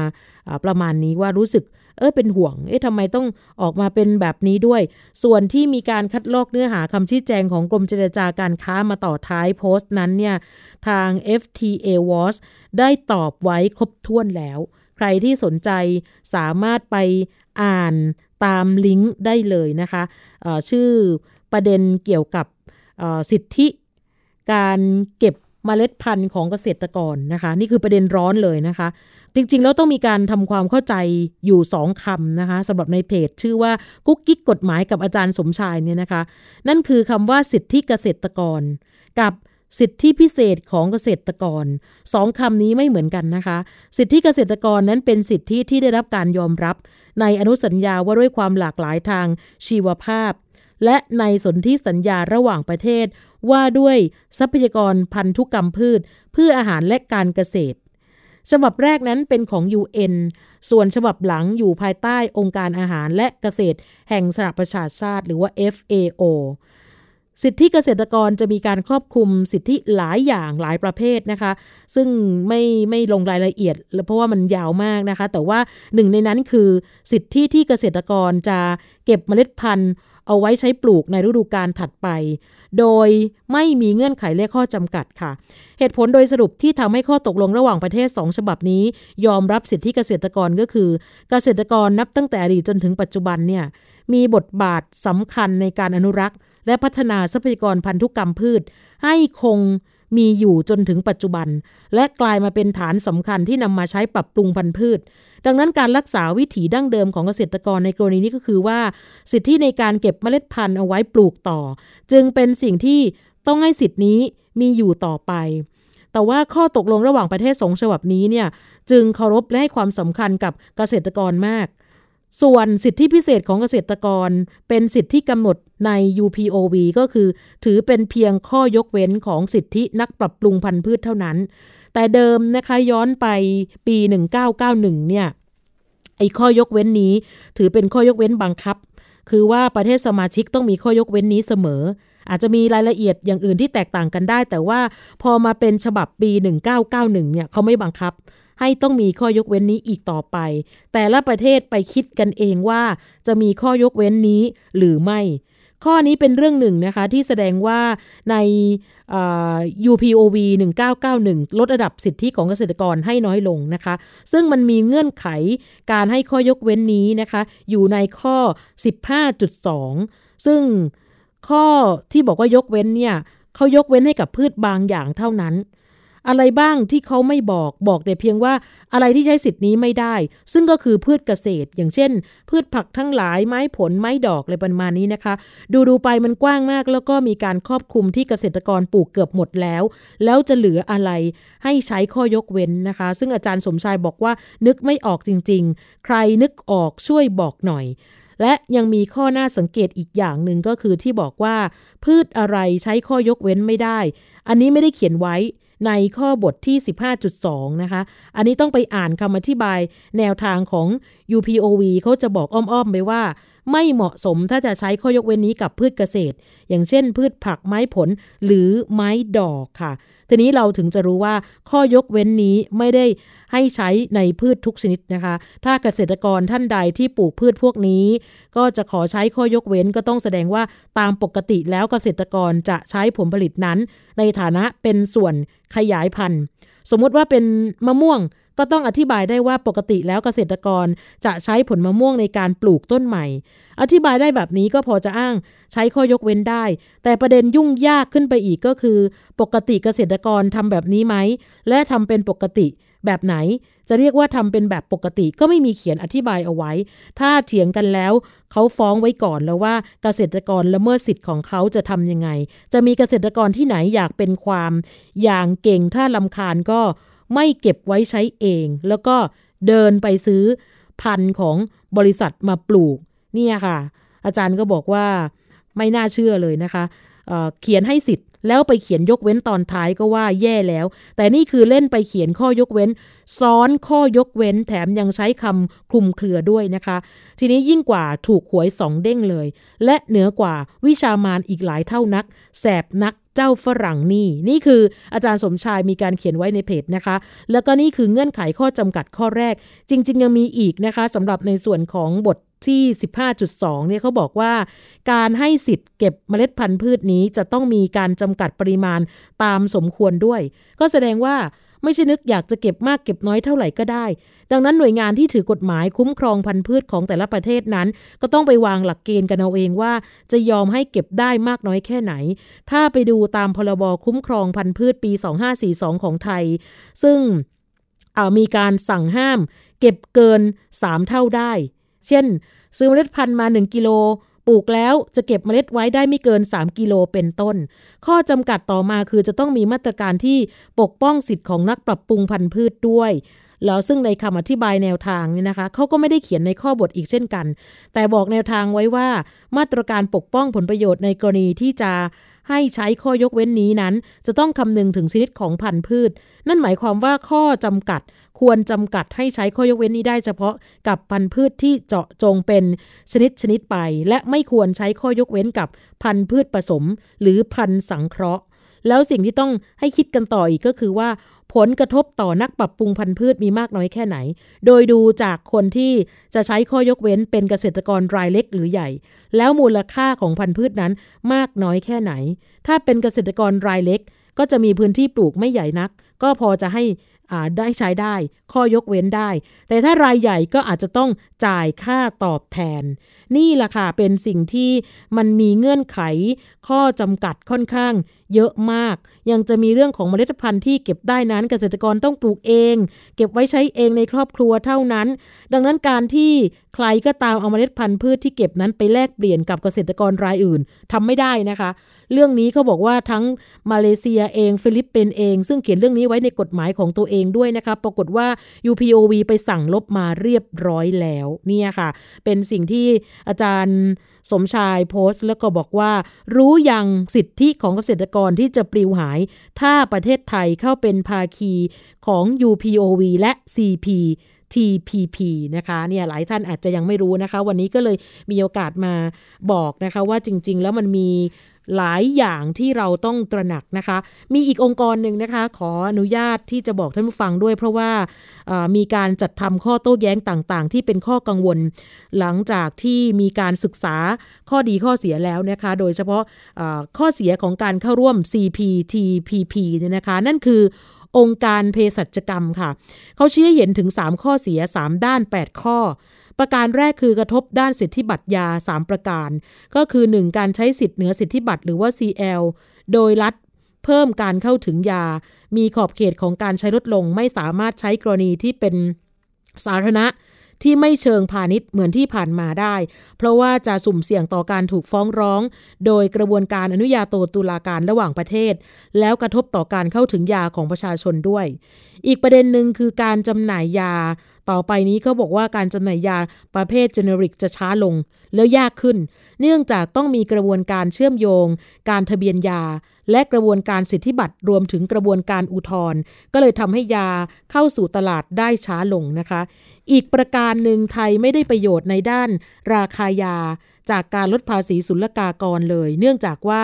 ประมาณนี้ว่ารู้สึกเออเป็นห่วง เอ๊ะทำไมต้องออกมาเป็นแบบนี้ด้วย ส่วนที่มีการคัดลอกเนื้อหาคำชี้แจงของกรมเจรจาการค้ามาต่อท้ายโพสต์นั้นเนี่ย ทาง FTA Watch ได้ตอบไว้ครบถ้วนแล้ว ใครที่สนใจสามารถไปอ่านตามลิงก์ได้เลยนะคะชื่อประเด็นเกี่ยวกับสิทธิการเก็บ เมล็ดพันธุ์ของเกษตรกรนะคะ นี่คือประเด็นร้อนเลยนะคะ จริงๆ แล้วต้องมีการทำความเข้าใจอยู่สองคำนะคะสำหรับในเพจ ชื่อว่ากุ๊กกิ๊กกฎหมายกับอาจารย์สมชายเนี่ยนะคะ นั่นคือคำว่าสิทธิเกษตรกร กับสิทธิพิเศษของเกษตรกรสองคำนี้ไม่เหมือนกันนะคะ สิทธิเกษตรกรนั้นเป็นสิทธิที่ได้รับการยอมรับ ในอนุสัญญาว่าด้วยความหลากหลายทางชีวภาพ และในสนธิสัญญาระหว่างประเทศ ว่าด้วยทรัพยากรพันธุกรรมพืช เพื่ออาหารและการเกษตร ฉบับแรกนั้นเป็นของ UN ส่วนฉบับหลังอยู่ภายใต้องค์การอาหารและเกษตร แห่งสหประชาชาติ หรือว่า FAO สิทธิเกษตรกรจะมีการครอบคลุมสิทธิหลายอย่างหลายประเภทนะคะ ซึ่งไม่ไม่ลงรายละเอียด เพราะว่ามันยาวมากนะคะ แต่ว่าหนึ่งในนั้นคือสิทธิที่เกษตรกรจะเก็บเมล็ดพันธุ์ เอาไว้ใช้ปลูกในฤดูกาลถัดไป โดยไม่มีเงื่อนไขและข้อจำกัดค่ะ เหตุผลโดยสรุปที่ทำให้ข้อตกลงระหว่างประเทศ 2 ฉบับนี้ ยอมรับสิทธิเกษตรกรก็คือ เกษตรกรนับตั้งแต่อดีตจนถึงปัจจุบันเนี่ยมีบทบาทสำคัญในการอนุรักษ์ และพัฒนาทรัพยากรพันธุกรรมพืช ให้คง มีอยู่จนถึงปัจจุบัน และกลายมาเป็นฐานสำคัญที่นำมาใช้ปรับปรุงพันธุ์พืช ดังนั้นการรักษาวิถีดั้งเดิมของเกษตรกรในกรณีนี้ก็คือว่า สิทธิในการเก็บเมล็ดพันธุ์เอาไว้ปลูกต่อ จึงเป็นสิ่งที่ต้องให้สิทธินี้มีอยู่ต่อไปแต่ว่าข้อตกลงระหว่างประเทศสองฉบับนี้เนี่ยจึงเคารพและให้ความสำคัญกับเกษตรกรมาก ส่วนสิทธิพิเศษของเกษตรกร เป็นสิทธิกำหนดใน UPOV ก็คือ ถือเป็นเพียงข้อยกเว้นของสิทธินักปรับปรุงพันธุ์พืชเท่านั้น แต่เดิมนะคะย้อนไปปี 1991 เนี่ยไอ้ข้อยกเว้นนี้ ถือเป็นข้อยกเว้นบังคับ คือว่าประเทศสมาชิกต้องมีข้อยกเว้นนี้เสมอ อาจจะมีรายละเอียดอย่างอื่นที่แตกต่างกันได้ แต่ว่าพอมาเป็นฉบับปี 1991 เนี่ยเขาไม่บังคับ ให้ต้องมีข้อยกเว้นนี้อีกต่อไป แต่ละประเทศไปคิดกันเองว่าจะมีข้อยกเว้นนี้หรือไม่ ข้อนี้เป็นเรื่องหนึ่งนะคะที่แสดงว่าใน UPOV 1991 ลดระดับสิทธิของเกษตรกรให้น้อยลงนะคะ ซึ่งมันมีเงื่อนไขการให้ข้อยกเว้นนี้นะคะ อยู่ในข้อ 15.2 ซึ่งข้อที่บอกว่ายกเว้นเนี่ยเขายกเว้นให้กับพืชบางอย่างเท่านั้น อะไรบ้างที่เขาไม่บอกบอกแต่เพียงว่าอะไรที่ใช้สิทธิ์นี้ไม่ได้ ซึ่งก็คือพืชเกษตร อย่างเช่น พืชผักทั้งหลายไม้ผลไม้ดอกอะไรประมาณนี้นะคะ ดูดูไปมันกว้างมาก แล้วก็มีการครอบคลุมที่เกษตรกรปลูกเกือบหมดแล้ว แล้วจะเหลืออะไรให้ใช้ข้อยกเว้นนะคะ ซึ่งอาจารย์สมชายบอกว่านึกไม่ออกจริง ๆ ใครนึกออกช่วยบอกหน่อยและยังมีข้อน่าสังเกตอีกอย่างหนึ่งก็คือที่บอกว่า พืชอะไรใช้ข้อยกเว้นไม่ได้ อันนี้ไม่ได้เขียนไว้ ในข้อบทที่ 15.2 นะคะ อันนี้ต้องไปอ่านคำอธิบายแนวทางของ UPOV เขาจะบอกอ้อมๆไปว่า ไม่เหมาะสมถ้าจะใช้ข้อยกเว้นนี้กับพืชเกษตร อย่างเช่น พืชผักไม้ผลหรือไม้ดอกค่ะ ทีนี้เราถึงจะรู้ว่าข้อยกเว้นนี้ไม่ได้ให้ใช้ในพืชทุกชนิดนะคะ ถ้าเกษตรกรท่านใดที่ปลูกพืชพวกนี้ ก็จะขอใช้ข้อยกเว้นก็ต้องแสดงว่าตามปกติแล้วเกษตรกรจะใช้ผลผลิตนั้น ในฐานะเป็นส่วนขยายพันธุ์ สมมติว่าเป็นมะม่วงก็ต้องอธิบายได้ว่าปกติแล้วเกษตรกรจะใช้ผลมะม่วงในการปลูกต้นใหม่ อธิบายได้แบบนี้ก็พอจะอ้างใช้ข้อยกเว้นได้ แต่ประเด็นยุ่งยากขึ้นไปอีกก็คือ ปกติเกษตรกรทำแบบนี้ไหม และทำเป็นปกติแบบไหน จะเรียกว่าทำเป็นแบบปกติก็ไม่มีเขียนอธิบายเอาไว้ ถ้าเถียงกันแล้ว เขาฟ้องไว้ก่อนแล้วว่าเกษตรกรละเมิดสิทธิ์ของเขาจะทำยังไง จะมีเกษตรกรที่ไหนอยากเป็นความ อย่างเก่งถ้าลำคาญก็ ไม่เก็บไว้ใช้เอง แล้วก็เดินไปซื้อพันธุ์ของบริษัทมาปลูกเนี่ยค่ะ อาจารย์ก็บอกว่าไม่น่าเชื่อเลยนะคะเเขียนให้สิทธิ์ แล้วไปเขียนยกเว้นตอนท้ายก็ว่าแย่แล้ว แต่นี่คือเล่นไปเขียนข้อยกเว้น ซ้อนข้อยกเว้น แถมยังใช้คำคลุมเครือด้วยนะคะ ทีนี้ยิ่งกว่าถูกหวยสองเด้งเลย และเหนือกว่าวิชามานอีกหลายเท่านัก แสบนักเจ้าฝรั่งนี่ นี่คืออาจารย์สมชายมีการเขียนไว้ในเพจนะคะ แล้วก็นี่คือเงื่อนไขข้อจำกัดข้อแรก จริง ๆ ยังมีอีกนะคะสำหรับในส่วนของบท ที่ 15.2 เนี่ยเขาบอกว่าการให้สิทธิ์เก็บเมล็ดพันธุ์พืชนี้จะต้องมีการจำกัดปริมาณตามสมควรด้วย ก็แสดงว่าไม่ใช่นึกอยากจะเก็บมากเก็บน้อยเท่าไหร่ก็ได้ ดังนั้นหน่วยงานที่ถือกฎหมายคุ้มครองพันธุ์พืชของแต่ละประเทศนั้น ก็ต้องไปวางหลักเกณฑ์กันเอาเองว่าจะยอมให้เก็บได้มากน้อยแค่ไหน ถ้าไปดูตามพรบคุ้มครองพันธุ์พืชปี 2542 ของไทย ซึ่งมีการสั่งห้ามเก็บเกิน 3 เท่าได้ เช่น ซื้อเมล็ดพันธุ์มา 1 กิโล ปลูกแล้วจะเก็บเมล็ดไว้ได้ไม่เกิน 3 กิโลเป็นต้น ข้อจำกัดต่อมาคือจะต้องมีมาตรการที่ปกป้องสิทธิ์ของนักปรับปรุงพันธุ์พืชด้วยแล้วซึ่งในคำอธิบายแนวทางนี่นะคะเขาก็ไม่ได้เขียนในข้อบทอีกเช่นกัน แต่บอกแนวทางไว้ว่า มาตรการปกป้องผลประโยชน์ในกรณีที่จะ ให้ใช้ข้อยกเว้นนี้นั้น จะต้องคำนึงถึงชนิดของพันธุ์พืช นั่นหมายความว่าข้อจำกัดควรจำกัดให้ใช้ข้อยกเว้นนี้ได้เฉพาะกับพันธุ์พืชที่เจาะจงเป็นชนิดชนิดไป และไม่ควรใช้ข้อยกเว้นกับพันธุ์พืชผสม หรือพันธุ์สังเคราะห์ แล้วสิ่งที่ต้องให้คิดกันต่ออีกก็คือว่า ผลกระทบต่อนักปรับปรุงพันธุ์พืชมีมากน้อยแค่ไหน โดยดูจากคนที่จะใช้ข้อยกเว้นเป็นเกษตรกรรายเล็กหรือใหญ่ แล้วมูลค่าของพันธุ์พืชนั้นมากน้อยแค่ไหน ถ้าเป็นเกษตรกรรายเล็ก ก็จะมีพื้นที่ปลูกไม่ใหญ่นัก ก็พอจะให้ได้ใช้ได้ ข้อยกเว้นได้ แต่ถ้ารายใหญ่ก็อาจจะต้องจ่ายค่าตอบแทน นี่แหละค่ะเป็นสิ่งที่มันมีเงื่อนไข ข้อจำกัดค่อนข้างเยอะมาก ยังจะมีเรื่องของเมล็ดพันธุ์ที่เก็บได้นั้นเกษตรกรต้องปลูกเอง เก็บไว้ใช้เองในครอบครัวเท่านั้น ดังนั้นการที่ใครก็ตามเอาเมล็ดพันธุ์พืชที่เก็บนั้นไปแลกเปลี่ยนกับเกษตรกรรายอื่นทำไม่ได้นะคะ เรื่องนี้เขาบอกว่าทั้งมาเลเซียเองฟิลิปปินส์เอง ซึ่งเขียนเรื่องนี้ไว้ในกฎหมายของตัวเองด้วยนะคะปรากฏว่า UPOV ไปสั่งลบมาเรียบร้อยแล้วเนี่ยค่ะ เป็นสิ่งที่อาจารย์ สมชายโพสต์แล้วก็บอกว่า รู้ยังสิทธิของเกษตรกรที่จะปลิวหาย ถ้าประเทศไทยเข้าเป็นภาคีของ UPOV และ CPTPP นะคะเนี่ยหลายท่านอาจจะยังไม่รู้นะคะ วันนี้ก็เลยมีโอกาสมาบอกนะคะว่าจริง ๆ แล้วมันมี หลายอย่างที่เราต้องตระหนักนะคะ มีอีกองค์กรหนึ่งนะคะ ขออนุญาตที่จะบอกท่านผู้ฟังด้วย เพราะว่ามีการจัดทำข้อโต้แย้งต่างๆ ที่เป็นข้อกังวล หลังจากที่มีการศึกษาข้อดีข้อเสียแล้วนะคะ โดยเฉพาะข้อเสียของการเข้าร่วม CPTPP เนี่ยนะคะ นั่นคือองค์การเภสัชกรรมค่ะ เขาชี้เห็นถึง 3 ข้อเสีย 3 ด้าน 8 ข้อ ประการแรกคือกระทบด้านสิทธิบัตรยา 3 ประการ ก็คือ 1. การใช้สิทธิเหนือสิทธิบัตรหรือว่า CL โดยรัฐเพิ่มการเข้าถึงยา มีขอบเขตของการใช้ลดลง ไม่สามารถใช้กรณีที่เป็นสาธารณะที่ไม่เชิงพาณิชย์เหมือนที่ผ่านมาได้ เพราะว่าจะสุ่มเสี่ยงต่อการถูกฟ้องร้อง โดยกระบวนการอนุญาโตตุลาการระหว่างประเทศ แล้วกระทบต่อการเข้าถึงยาของประชาชนด้วย อีกประเด็นหนึ่งคือการจำหน่ายยา ต่อไปนี้เขาบอกว่าการจำหน่ายยาประเภทเจเนริกจะช้าลง แล้วยากขึ้น เนื่องจากต้องมีกระบวนการเชื่อมโยง การทะเบียนยา และกระบวนการสิทธิบัตรรวมถึงกระบวนการอุทธรณ์ก็เลยทำให้ยาเข้าสู่ตลาดได้ช้าลงนะคะ อีกประการหนึ่งไทยไม่ได้ประโยชน์ในด้านราคายาจากการลดภาษีศุลกากรเลย เนื่องจากว่า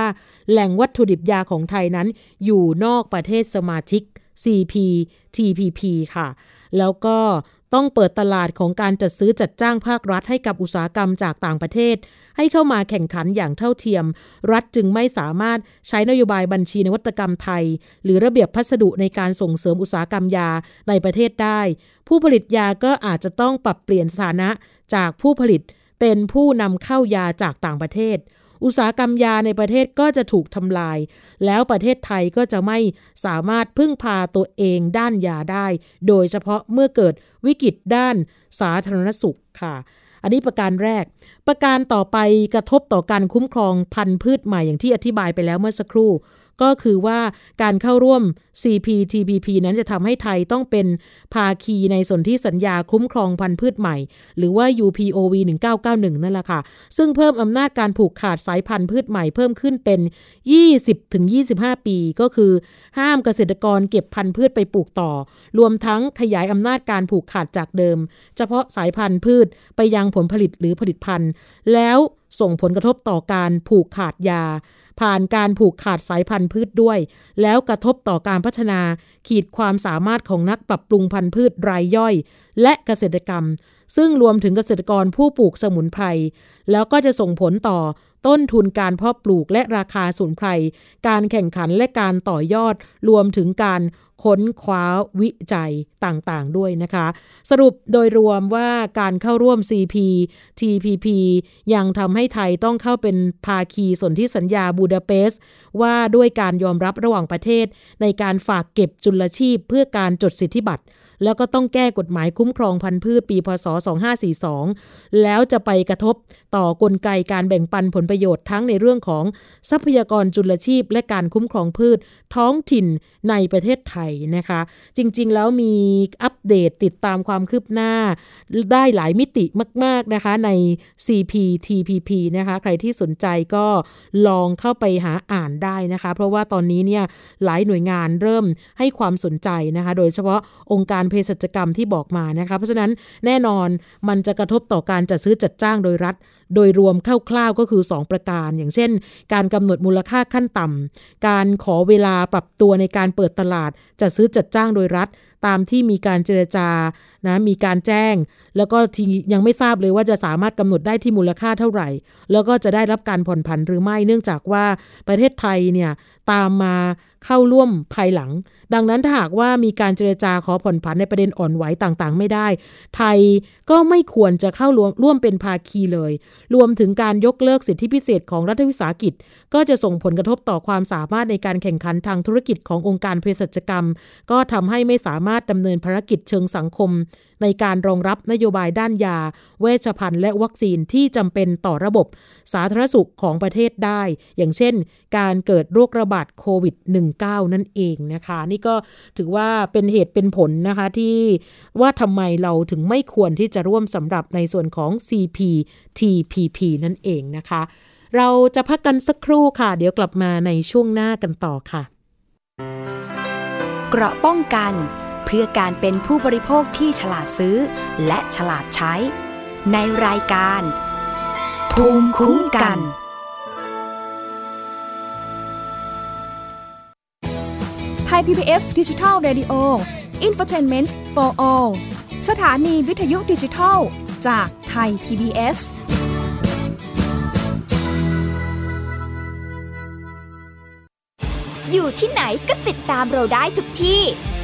แหล่งวัตถุดิบยาของไทยนั้น อยู่นอกประเทศสมาชิก CPTPP ค่ะ แล้วก็ ต้องเปิดตลาดของการจัดซื้อจัดจ้างภาครัฐให้กับอุตสาหกรรมจากต่างประเทศ ให้เข้ามาแข่งขันอย่างเท่าเทียม รัฐจึงไม่สามารถใช้นโยบายบัญชีนวัตกรรมไทย หรือระเบียบพัสดุในการส่งเสริมอุตสาหกรรมยาในประเทศได้ ผู้ผลิตยาก็อาจจะต้องปรับเปลี่ยนสถานะจากผู้ผลิตเป็นผู้นำเข้ายาจากต่างประเทศ อุตสาหกรรมยาในประเทศก็จะถูกทำลาย แล้วประเทศไทยก็จะไม่สามารถพึ่งพาตัวเองด้านยาได้ โดยเฉพาะเมื่อเกิดวิกฤตด้านสาธารณสุขค่ะ อันนี้ประการแรก ประการต่อไปกระทบต่อการคุ้มครองพันธุ์พืชใหม่อย่างที่อธิบายไปแล้วเมื่อสักครู่ ก็คือว่าการเข้าร่วม CPTPP นั้นจะทำให้ไทยต้องเป็นภาคีในสนธิสัญญาคุ้มครองพันธุ์พืชใหม่ หรือว่า UPOV 1991 นั่นแหละค่ะ ซึ่งเพิ่มอำนาจการผูกขาดสายพันธุ์พืชใหม่เพิ่มขึ้นเป็น 20-25 ปี ก็คือ ห้ามเกษตรกรเก็บพันธุ์พืชไปปลูกต่อ รวมทั้งขยายอำนาจการผูกขาดจากเดิม เฉพาะสายพันธุ์พืชไปยังผลผลิตหรือผลิตภัณฑ์ แล้วส่งผลกระทบต่อการผูกขาดยา ผ่านการผูกขาดสายพันธุ์พืชด้วย แล้วกระทบต่อการพัฒนาขีดความสามารถของนักปรับปรุงพันธุ์พืชรายย่อย และเกษตรกรรม ซึ่งรวมถึงเกษตรกรผู้ปลูกสมุนไพรแล้วก็จะส่งผลต่อต้นทุนการเพาะปลูกและราคาสมุนไพรการแข่งขันและการต่อยอด รวมถึงการ ค้นคว้าวิจัยต่างๆ ด้วยนะคะ สรุปโดยรวมว่าการเข้าร่วม CPTPP ยังทำให้ไทยต้องเข้าเป็นภาคีสนธิสัญญาบูดาเปสต์ว่าด้วยการยอมรับระหว่างประเทศ ในการฝากเก็บจุลชีพเพื่อการจดสิทธิบัตรแล้วก็ต้องแก้กฎหมายคุ้มครองพันธุ์พืชปีพศ 2542 แล้วจะไปกระทบต่อกลไกการแบ่งปันผลประโยชน์ทั้งในเรื่องของทรัพยากรจุลชีพและการคุ้มครองพืชท้องถิ่นในประเทศไทยนะคะ จริงๆ แล้วมีอัปเดตติดตามความคืบหน้า ได้หลายมิติมาก ๆ นะคะใน CPTPP นะคะ ใครที่สนใจก็ลองเข้าไปหาอ่านได้นะคะ เพราะว่าตอนนี้เนี่ยหลายหน่วยงานเริ่มให้ความสนใจนะคะ โดยเฉพาะองค์การเภสัชกรรมที่บอกมานะคะ เพราะฉะนั้นแน่นอนมันจะกระทบต่อการจัดซื้อจัดจ้างโดยรัฐโดยรวมคร่าวๆก็คือ 2 ประการ อย่างเช่น การกำหนดมูลค่าขั้นต่ำการขอเวลาปรับตัวในการเปิดตลาด จัดซื้อจัดจ้างโดยรัฐ ตามที่มีการเจรจานะมีการแจ้ง แล้วก็ทียังไม่ทราบเลยว่าจะสามารถกำหนดได้ที่มูลค่าเท่าไหร่ แล้วก็จะได้รับการผ่อนผันหรือไม่เนื่องจากว่าประเทศไทยเนี่ยตามมาเข้าร่วมภายหลัง ดังนั้นถ้าหากว่ามีการเจรจาขอผ่อนผันในประเด็นอ่อนไหวต่างๆ ไม่ได้ ไทยก็ไม่ควรจะเข้าร่วมร่วมเป็นภาคีเลย รวมถึงการยกเลิกสิทธิพิเศษของรัฐวิสาหกิจ ก็จะส่งผลกระทบต่อความสามารถในการแข่งขันทางธุรกิจขององค์การเภสัชกรรม ก็ทำให้ไม่สามารถดำเนินภารกิจเชิงสังคมในการรองรับนโยบายด้านยา เวชภัณฑ์และวัคซีนที่จำเป็นต่อระบบสาธารณสุขของประเทศได้ อย่างเช่น การเกิดโรคระบาดโควิด -19 นั่นเองนะคะ นี่ก็ถือว่าเป็นเหตุเป็นผลนะคะที่ว่าทำไมเราถึงไม่ควรที่จะร่วมสำหรับในส่วนของ CPTPP นั่นเองนะคะ เราจะพักกันสักครู่ค่ะ เดี๋ยวกลับมาในช่วงหน้ากันต่อค่ะ เกราะป้องกัน เพื่อการเป็นผู้บริโภคที่ฉลาดซื้อ และฉลาดใช้ ในรายการ ภูมิคุ้มกัน ไทย PBS ดิจิทัล Radio Infotainment for All สถานีวิทยุดิจิทัล จากไทย PBS อยู่ที่ไหนก็ติดตามเราได้ทุกที่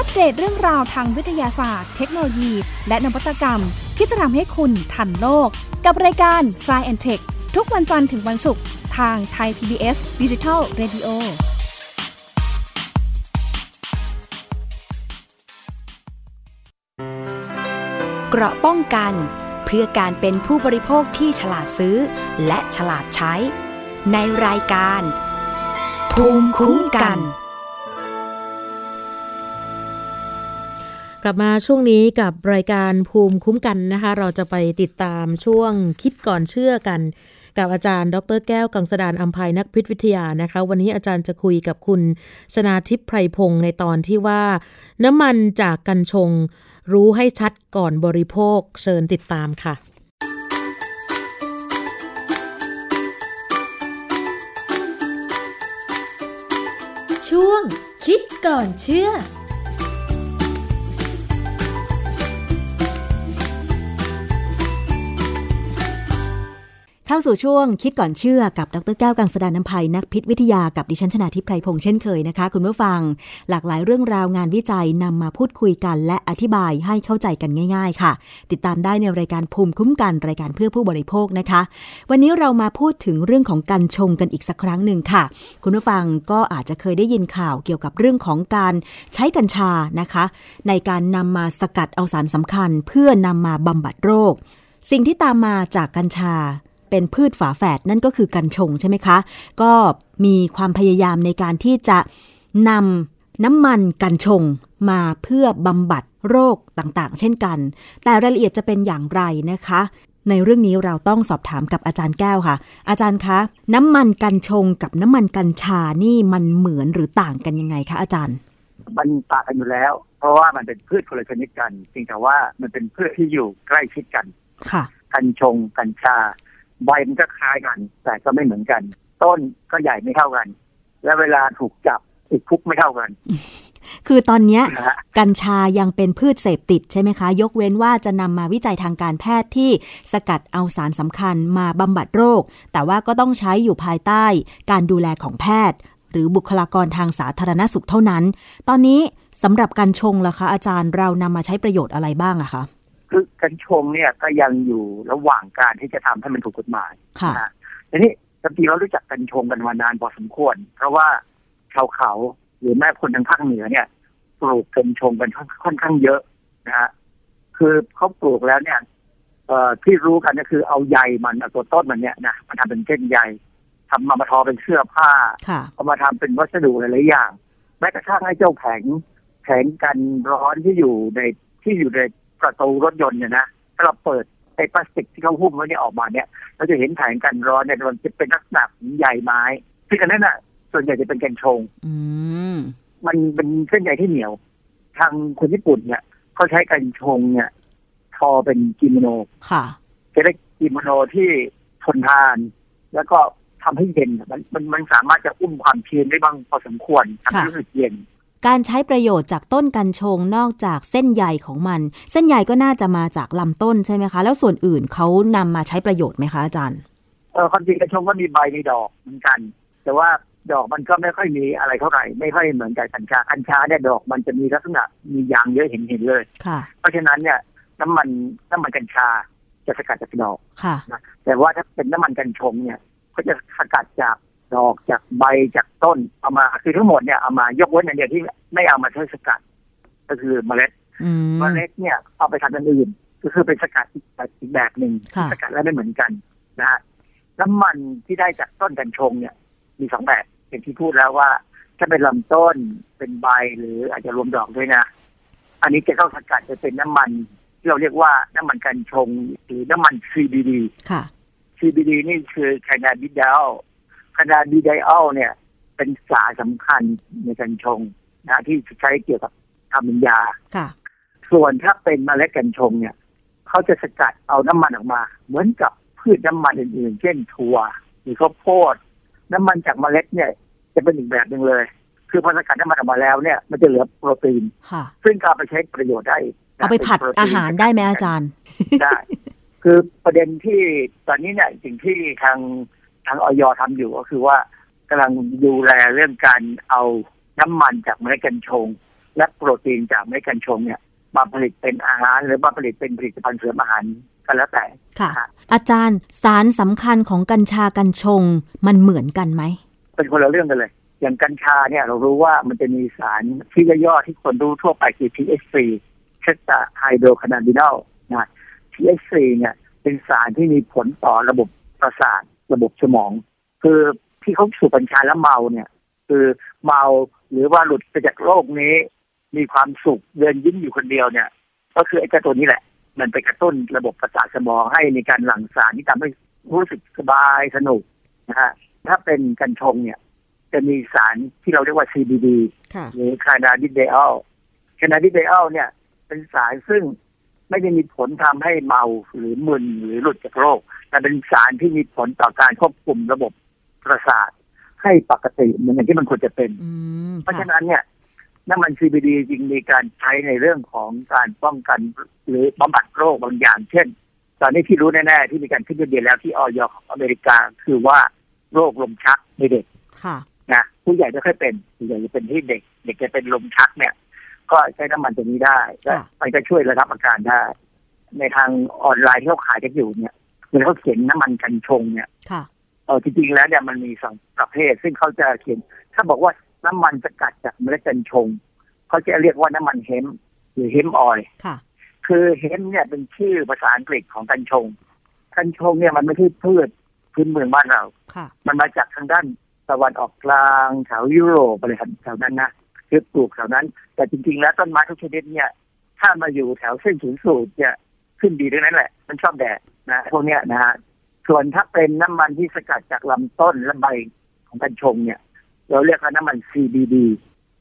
อัปเดตเรื่องราวทางวิทยาศาสตร์ เทคโนโลยี และนวัตกรรม ที่จะทำให้คุณทันโลก กับรายการ s c i e n t e c h ทุกวันจันทร์ถึงวันศุกร์ทางไทย PBS Digital Radio เกราะป้องกัน เพื่อการเป็นผู้บริโภคที่ฉลาดซื้อ และฉลาดใช้ ในรายการ ภูมิคุ้มกัน กลับมาช่วงนี้กับรายการภูมิคุ้มกันนะคะ เราจะไปติดตามช่วงคิดก่อนเชื่อกัน กับอาจารย์ ดรแก้วกังสดานอัมภัยนักพิษวิทยานะคะ วันนี้อาจารย์จะคุยกับคุณชนาทิพย์ไพรพงศ์ในตอนที่ว่า น้ำมันจากกัญชง รู้ให้ชัดก่อนบริโภคเชิญติดตามค่ะช่วงคิดก่อนเชื่อ เข้าสู่ช่วงคิดก่อนเชื่อกับดรแก้วกังสดานนภัยนักพิษวิทยากับดิฉันชนาทิพไพรพงษ์เช่นเคยนะคะ คุณผู้ฟัง หลากหลายเรื่องราวงานวิจัยนำมาพูดคุยกัน และอธิบายให้เข้าใจกันง่าย ๆ ค่ะ ติดตามได้ในรายการภูมิคุ้มกันรายการเพื่อผู้บริโภคนะคะ วันนี้เรามาพูดถึงเรื่องของการชงกันอีกสักครั้งหนึ่งค่ะ คุณผู้ฟังก็อาจจะเคยได้ยินข่าวเกี่ยวกับเรื่องของการใช้กัญชานะคะ ในการนำมาสกัดเอาสารสำคัญ เพื่อนำมาบำบัดโรค สิ่งที่ตามมาจากกัญชา เป็นพืชฝาแฝดนั่นก็คือกัญชงใช่ไหมคะ ก็มีความพยายามในการที่จะนำน้ำมันกัญชงมาเพื่อบำบัดโรคต่างๆ เช่นกัน แต่รายละเอียดจะเป็นอย่างไรนะคะ ในเรื่องนี้เราต้องสอบถามกับอาจารย์แก้วค่ะ อาจารย์คะ น้ำมันกัญชงกับน้ำมันกัญชานี่มันเหมือนหรือต่างกันยังไงคะอาจารย์ มันต่างกันอยู่แล้ว เพราะว่ามันเป็นพืชคนละชนิดกันเพียงแต่ว่ามันเป็นพืชที่อยู่ใกล้ชิดกันค่ะ กัญชงกัญชา ใบมันก็คล้ายกัน แต่ก็ไม่เหมือนกัน ต้นก็ใหญ่ไม่เท่ากัน และเวลาถูกจับติดคุกไม่เท่ากัน คือตอนเนี้ยนะฮะกัญชายังเป็นพืชเสพติดใช่ไหมคะ ยกเว้นว่าจะนำมาวิจัยทางการแพทย์ที่สกัดเอาสารสำคัญมาบำบัดโรค แต่ว่าก็ต้องใช้อยู่ภายใต้การดูแลของแพทย์ หรือบุคลากรทางสาธารณสุขเท่านั้น ตอนนี้สำหรับกัญชงล่ะคะอาจารย์เรานำมาใช้ประโยชน์อะไรบ้างอะคะ คือกัญชงเนี่ยก็ยังอยู่ระหว่างการที่จะทำให้มันถูกกฎหมายค่ะนะฮะทีนี้จริงๆเรารู้จักกัญชงกันมานานพอสมควร เพราะว่าชาวเขาหรือแม่คนทางภาคเหนือเนี่ยปลูกกัญชงกันค่อนข้างเยอะนะฮะคือเขาปลูกแล้วเนี่ยเอ่อที่รู้กันก็คือเอาใยมันเอาตัวต้นมันเนี่ยนะมาทำเป็นเส้นใยทำมามาทอเป็นเสื้อผ้าค่ะเอามาทำเป็นวัสดุหลายๆอย่างแม้กระทั่งไอ้เจ้าแผงแผงกันร้อนที่อยู่ในที่อยู่ใน ประตูรถยนต์เนี่ยนะถ้าเราเปิดไอ้พลาสติกที่เขาหุ้มไว้เนี่ยออกมาเนี่ยเราจะเห็นแผงกันร้อนเนี่ยมันจะเป็นลักษณะของใยไม้ซึ่งอันนั้นน่ะ ส่วนใหญ่จะเป็นแกนชงอืมมันเป็นเส้นใยที่เหนียว ทางคนญี่ปุ่นเนี่ยเขาใช้กันชงเนี่ย ทอเป็นกิโมโนค่ะจะได้กิโมโนที่ทนทาน แล้วก็ทำให้เย็นมันมันมันสามารถจะอุ้มความชื้นได้บ้างพอสมควรทำให้ค่ะรู้สึกเย็น การใช้ประโยชน์จากต้นกัญชงนอกจากเส้นใยของมัน เส้นใยก็น่าจะมาจากลำต้นใช่ไหมคะ แล้วส่วนอื่นเขานำมาใช้ประโยชน์ไหมคะอาจารย์เออความจริงกระชงก็มีใบมีดอกเหมือนกัน แต่ว่าดอกมันก็ไม่ค่อยมีอะไรเท่าไหร่ ไม่ค่อยเหมือนกับกัญชากัญชาเนี่ยดอกมันจะมีลักษณะมียางเยอะเห็นเห็นเลยค่ะ เพราะฉะนั้นเนี่ยน้ำมันน้ำมันกัญชาจะสกัดจากดอกค่ะนะแต่ว่าถ้าเป็นน้ำมันกัญชงเนี่ยก็จะสกัดจาก ดอกจากใบจากต้นเอามาคือทั้งหมดเนี่ยเอามายกเว้นอันเดียวที่ไม่เอามาใช้สกัด ก็คือเมล็ดอืมเมล็ดเนี่ยเอาไปทำอย่างอื่นก็คือเป็นสกัดอีกแบบอีกแบบหนึ่งค่ะที่สกัดแล้วไม่เหมือนกันนะฮะน้ำมันที่ได้จากต้นกัญชงเนี่ย มีสองแบบอย่างที่พูดแล้วว่าถ้าเป็นลำต้นเป็นใบหรืออาจจะรวมดอกด้วยนะ อันนี้จะต้องสกัดจะเป็นน้ำมันที่เราเรียกว่าน้ำมันกัญชงหรือน้ำมัน CBD ค่ะ CBD นี่คือแคนาบิด a ล แคนาบิด a ลเนี่ย เป็นสารสำคัญในกัญชงนะที่ใช้เกี่ยวกับทำเป็นยาค่ะ ส่วนถ้าเป็นเมล็ดกัญชงเนี่ยเขาจะสกัดเอาน้ำมันออกมา เหมือนกับพืชน้ำมันอื่นๆ เช่นถั่วหรือข้าวโพด น้ำมันจากเมล็ดเนี่ย จะเป็นอีกแบบหนึ่งเลย คือพอสกัดน้ำมันออกมาแล้วเนี่ย มันจะเหลือโปรตีนค่ะซึ่งก็เอาไปใช้ประโยชน์ได้นะเอาไปผัดนโปรตีนอาหารได้ไหมอาจารย์ได้คือประเด็นที่ตอนนี้เนี่ยสิ่งที่ทาง ทางออยทำอยู่ก็คือว่ากำลังดูแลเรื่องการเอาน้ำมันจากเมล็ดกัญชง และโปรตีนจากเมล็ดกัญชงเนี่ยมาผลิตเป็นอาหาร หรือมาผลิตเป็นผลิตภัณฑ์เสริมอาหารก็แล้วแต่ค่ะ อาจารย์สารสำคัญของกัญชากัญชงมันเหมือนกันไหมเป็นคนละเรื่องกันเลย อย่างกัญชาเนี่ยเรารู้ว่ามันจะมีสารที่ย่อๆที่คนรู้ทั่วไปคือ THC tetrahydrocannabinol นะ THC เนี่ยเป็นสารที่มีผลต่อระบบประสาท ระบบสมอง คือที่เขาสูบกัญชาแล้วเมาเนี่ย คือเมาหรือว่าหลุดไปจากโลกนี้ มีความสุขเดินยิ้มอยู่คนเดียวเนี่ย ก็คือไอ้เจ้าตัวนี้แหละ มันไปกระตุ้นระบบประสาทสมองให้มีการหลั่งสารที่ทำให้รู้สึกสบายสนุกนะฮะถ้าเป็นกัญชงเนี่ย จะมีสารที่เราเรียกว่า CBD ค่ะหรือ cannabidiol cannabidiol เนี่ย เป็นสารซึ่ง ไม่ได้มีผลทำให้เมาหรือมึนหรือหลุดจากโรค แต่เป็นสารที่มีผลต่อการควบคุมระบบประสาทให้ปกติเหมือนอย่างที่มันควรจะเป็นอืมเพราะค่ะฉะนั้นเนี่ยน้ำมัน CBD จริงมีการใช้ในเรื่องของการป้องกันหรือบำบัดโรคบางอย่าง เช่น ตอนนี้ที่รู้แน่ๆที่มีการขึ้นทะเบียนแล้วที่ออยของอเมริกาคือว่าโรคลมชักในเด็กค่ะนะผู้ใหญ่ไม่ค่อยเป็นผู้ใหญ่จะเป็นที่เด็ก เด็กจะเป็นลมชักเนี่ย ก็ใช้น้ำมันตัวนี้ได้ก็ค่ะมันจะช่วยระงับอาการได้ ในทางออนไลน์ที่เขาขายกันอยู่เนี่ยเวลาเขาเขียนน้ำมันกัญชงเนี่ยค่ะเออจริงๆแล้วเนี่ยมันมีสองประเภท ซึ่งเขาจะเขียน ถ้าบอกว่าน้ำมันสกัดจากเมล็ดกัญชง เขาจะเรียกว่าน้ำมัน hemp หรือ hemp oil ค่ะคือ hemp เนี่ยเป็นชื่อภาษาอังกฤษของกัญชง กัญชงเนี่ยมันไม่ใช่พืชพื้นเมืองบ้านเราค่ะมันมาจากทางด้านตะวันออกกลางแถวยุโรปอะไรแถวนั้นนะ คือปลูกแถวนั้น แต่จริงๆแล้วต้นไม้ทุกชนิดเนี่ยถ้ามาอยู่แถวเส้นศูนย์สูตรเนี่ยขึ้นดีด้วยนั้นแหละ มันชอบแดดนะพวกเนี้ยนะฮะส่วนถ้าเป็นน้ำมันที่สกัดจากลำต้นและใบของกัญชงเนี่ย เราเรียกว่าน้ำมัน CBD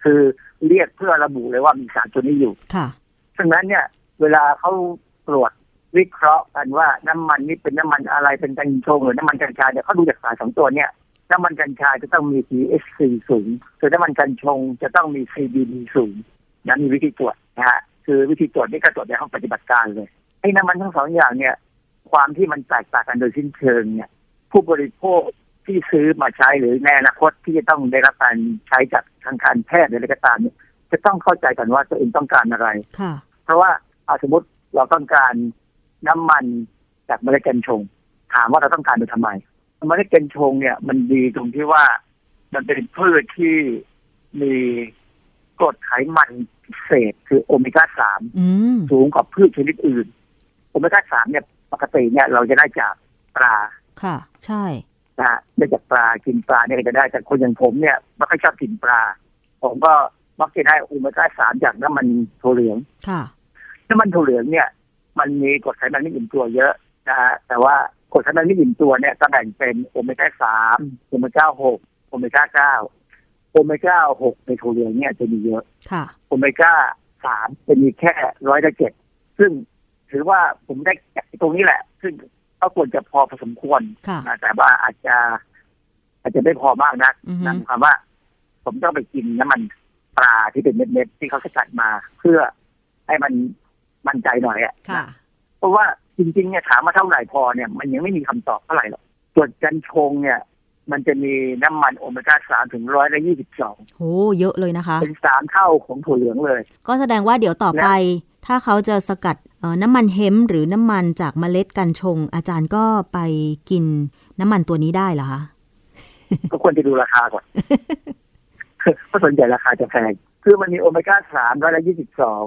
คือเรียกเพื่อระบุเลยว่ามีสารตัวนี้อยู่ค่ะฉะนั้นเนี่ย เวลาเขาตรวจวิเคราะห์กันว่าน้ำมันนี้เป็นน้ำมันอะไรเป็นกัญชงหรือน้ำมันกัญชาเนี่ยเขาดูจากสารสองตัวเนี่ย น้ำมันกัญชาจะต้องมี THC สูงส่วนน้ำมันกัญชงจะต้องมี CBD สูงนะมีวิธีตรวจนะฮะคือวิธีตรวจนี่ก็ตรวจในห้องปฏิบัติการเลยไอ้น้ำมันทั้งสองอย่างเนี่ย ความที่มันแตกต่างกันโดยสิ้นเชิงเนี่ย ผู้บริโภคที่ซื้อมาใช้หรือในอนาคตที่จะต้องได้รับการใช้จากทางการแพทย์หรืออะไรก็ตามเนี่ยจะต้องเข้าใจกันว่าตัวเองต้องการอะไรค่ะเพราะว่าเอาสมมติเราต้องการน้ำมันจากเมล็ดกัญชง ถามว่าเราต้องการไปทำไม เมล็ดกัญชงเนี่ยมันดีตรงที่ว่ามันเป็นพืชที่มีกรดไขมันพิเศษคือโอเมก้าสามอืมสูงกว่าพืชชนิดอื่น โอเมก้าสามเนี่ยปกติเนี่ยเราจะได้จากปลาค่ะ ใช่นะฮะได้จากปลากินปลาเนี่ยก็จะได้แต่คนอย่างผมเนี่ยไม่ค่อยชอบกินปลา ผมก็มักจะได้โอเมก้าสามจากน้ำมันถั่วเหลืองค่ะน้ำมันถั่วเหลืองเนี่ย มันมีกรดไขมันไม่อิ่มตัวเยอะนะฮะแต่ว่า กรดไขมันไม่อิ่มตัวเนี่ยจะแบ่งเป็นโอเมก้าสามโอเมก้าหกโอเมก้าเก้าโอเมก้าหกในถั่วเหลืองเนี่ยจะมีเยอะค่ะโอเมก้าสามจะมีแค่ร้อยละเจ็ดซึ่งถือว่าผมได้จากตรงนี้แหละ ซึ่งก็ควรจะพอพอสมควรค่ะนะแต่ว่าอาจจะ อาจจะไม่พอมากนักอือฮึนั่นความว่า ผมต้องไปกินน้ำมันปลาที่เป็นเม็ดๆที่เขาสกัดมา เพื่อให้มันมั่นใจหน่อยอะค่ะเพราะว่า จริงๆเนี่ยถามว่าเท่าไหร่พอเนี่ยมันยังไม่มีคำตอบเท่าไหร่หรอกส่วนกัญชงเนี่ย มันจะมีน้ำมันโอเมก้าสามถึงร้อยละยี่สิบสองโหเยอะเลยนะคะ เป็นสามเท่าของถั่วเหลืองเลย ก็แสดงว่าเดี๋ยวต่อไป ถ้าเขาจะสกัดเอ่อน้ำมันเฮมป์หรือน้ำมันจากเมล็ดกัญชง อาจารย์ก็ไปกินน้ำมันตัวนี้ได้เหรอคะก็ควรจะดูราคาก่อนเพราะส่วนใหญ่ราคาจะแพง คือมันมีโอเมก้าสามร้อยละยี่สิบสอง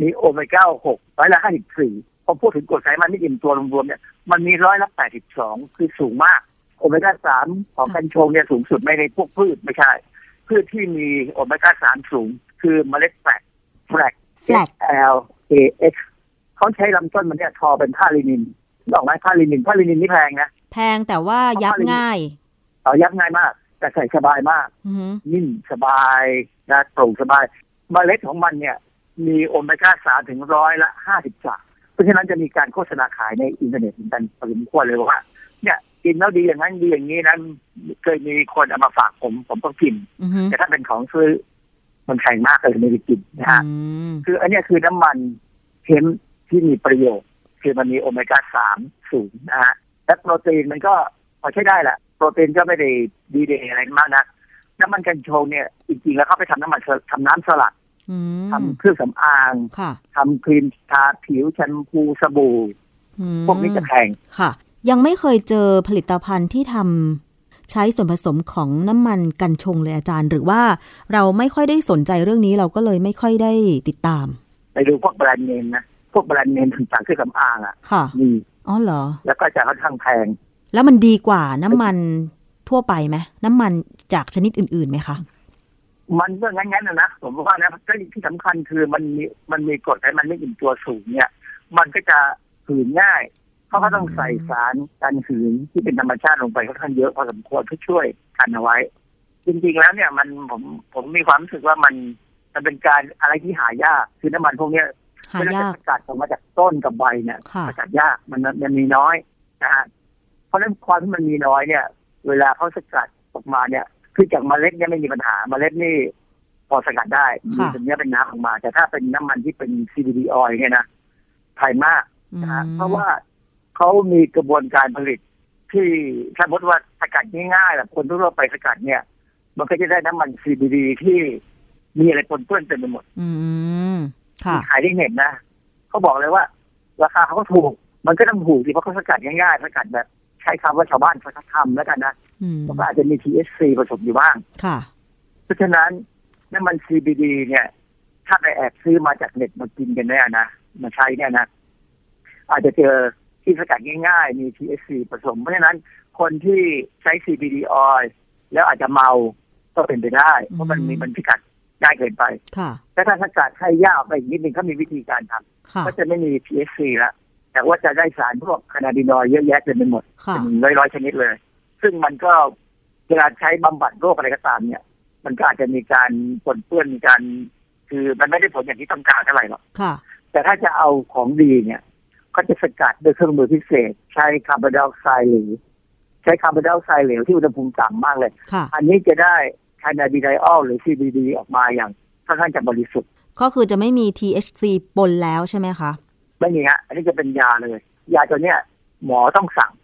มีโอเมก้าหกร้อยละห้าสิบสี่ พอพูดถึงกรดไขมันไม่อิ่มตัวรวมๆเนี่ยมันมีร้อยละแปดสิบสองคือสูงมาก โอเมก้าสามของกัญชงเนี่ยสูงสุดไม่ในพวกพืชไม่ใช่ พืชที่มีโอเมก้าสามสูง คือเมล็ดแฟลกแฟลก Flax L A X เขาใช้ลำต้นมันเนี่ยทอเป็นผ้าลินินดอกไม้ผ้าลินินผ้าลินินนี่แพงนะแพงแต่ว่ายับง่ายเอายับง่ายมาก แต่ใส่สบายมากอือหือนิ่มสบายนะโปร่งสบาย เมล็ดของมันเนี่ย มีโอเมก้าสามถึงร้อยละห้าสิบสาม เพราะฉะนั้นจะมีการโฆษณาขายในอินเทอร์เน็ตเหมือนกันพอสมควรเลยว่า เนี่ยกินแล้วดีอย่างนั้นดีอย่างนี้นั้นเคยมีคนเอามาฝากผมผมต้องกินอือหือแต่ถ้าเป็นของซื้อมันแพงมากเลยไม่ได้กินนะฮะอืมคืออันเนี้ยคือน้ำมันเค็มที่มีประโยชน์คือมันมีโอเมก้าสามสูงนะฮะและโปรตีนมันก็พอใช้ได้แหละโปรตีนก็ไม่ได้ดีเดย์อะไรมากนะน้ำมันกัญชงเนี่ยจริงๆแล้วเขาไปทำน้ำมันสลัดทำน้ำสลัดอืม ทำเครื่องสำอางค่ะทำครีมทาผิวแชมพูสบู่อืมพวกนี้จะแพงค่ะ ยังไม่เคยเจอผลิตภัณฑ์ที่ทำใช้ส่วนผสมของน้ำมันกัญชงเลยอาจารย์ หรือว่าเราไม่ค่อยได้สนใจเรื่องนี้เราก็เลยไม่ค่อยได้ติดตาม ไปดูพวกแบรนด์เนมนะพวกแบรนด์เนมต่างๆเครื่องสำอางอะค่ะมีอ๋อเหรอ แล้วก็จะค่อนข้างแพง แล้วมันดีกว่าน้ำมันทั่วไปไหมน้ำมันจากชนิดอื่นๆไหมคะ มันก็งั้นๆนะนะผมว่านะก็ที่สำคัญคือมันมีมันมีกรดไขมันไม่อิ่มตัวสูงเนี่ย มันก็จะหืนง่ายเขาก็ต้องใส่สารกันหืนที่เป็นธรรมชาติลงไปค่อนข้างเยอะพอสมควรเพื่อช่วยกันเอาไว้ จริงๆแล้วเนี่ยมันผมผมมีความรู้สึกว่ามันมันเป็นการอะไรที่หายากคือน้ำมันพวกเนี้ยหาเวลายาจะกสกัดออกมาจากต้นกับใบเนี่ยค่ะสกัดยากมันมันมีน้อยนะฮะเพราะฉะนั้นความที่มันมีน้อยเนี่ย เวลาเขาสกัดออกมาเนี่ย คือจากเมล็ดเนี่ยไม่มีปัญหาเมล็ดนี่พอสกัดได้มีค่ะเป็นเนื้อเป็นน้ำออกมา แต่ถ้าเป็นน้ำมันที่เป็น CBD oil เนี่ยนะแพงมากอืมนะฮะเพราะว่าเขามีกระบวนการผลิตที่สมมติว่าสกัดง่ายๆแบบคนทั่วไปสกัดเนี่ย มันก็จะได้น้ำมัน CBD ที่มีอะไรปนเปื้อนเต็มไปหมด อืมค่ะขายได้เห็นนะเขาบอกเลยว่า ราคาเขาก็ถูก มันก็ต้องถูกดิเพราะเขาสกัดง่ายๆสกัดแบบ ใช้คำว่าชาวบ้านเขาทำแล้วกันนะอืมมันก็อาจจะมี THC ผสมอยู่บ้าง ค่ะ เพราะฉะนั้นน้ำมัน CBD เนี่ย ถ้าไปแอบซื้อมาจากเน็ตมากินกันเนี่ยนะ มาใช้เนี่ยนะ อาจจะเจอที่สกัดง่ายๆ มี THC ผสม เพราะฉะนั้นคนที่ใช้ CBD oil แล้วอาจจะเมาก็เป็นไปได้ เพราะมันมีมันสกัดง่ายเกินไป ค่ะแต่ถ้าสกัดให้ยากไปอีกนิดนึงเขามีวิธีการทำค่ะก็จะไม่มี THC แล้วแต่ว่าจะได้สารพวกคานาบินอยด์เยอะแยะเต็มไปหมดค่ะเป็นร้อยร้อยๆชนิดเลย ซึ่งมันก็เวลาใช้บำบัดโรคอะไรก็ตามเนี่ย มันก็อาจจะมีการปนเปื้อนมีการ คือมันไม่ได้ผลอย่างที่ต้องการเท่าไหร่หรอกค่ะแต่ถ้าจะเอาของดีเนี่ย ก็จะสกัดด้วยเครื่องมือพิเศษ ใช้คาร์บอนไดออกไซด์เหลวใช้คาร์บอนไดออกไซด์เหลวที่อุณหภูมิต่ำมากเลยค่ะอันนี้จะได้ cannabidiol หรือ CBD ออกมาอย่างค่อนข้างจะบริสุทธิ์ ก็คือจะไม่มี THC ปนแล้วใช่ไหมคะ ไม่มีฮะ อันนี้จะเป็นยาเลย ยาตัวเนี้ยหมอต้องสั่งอือฮึนะ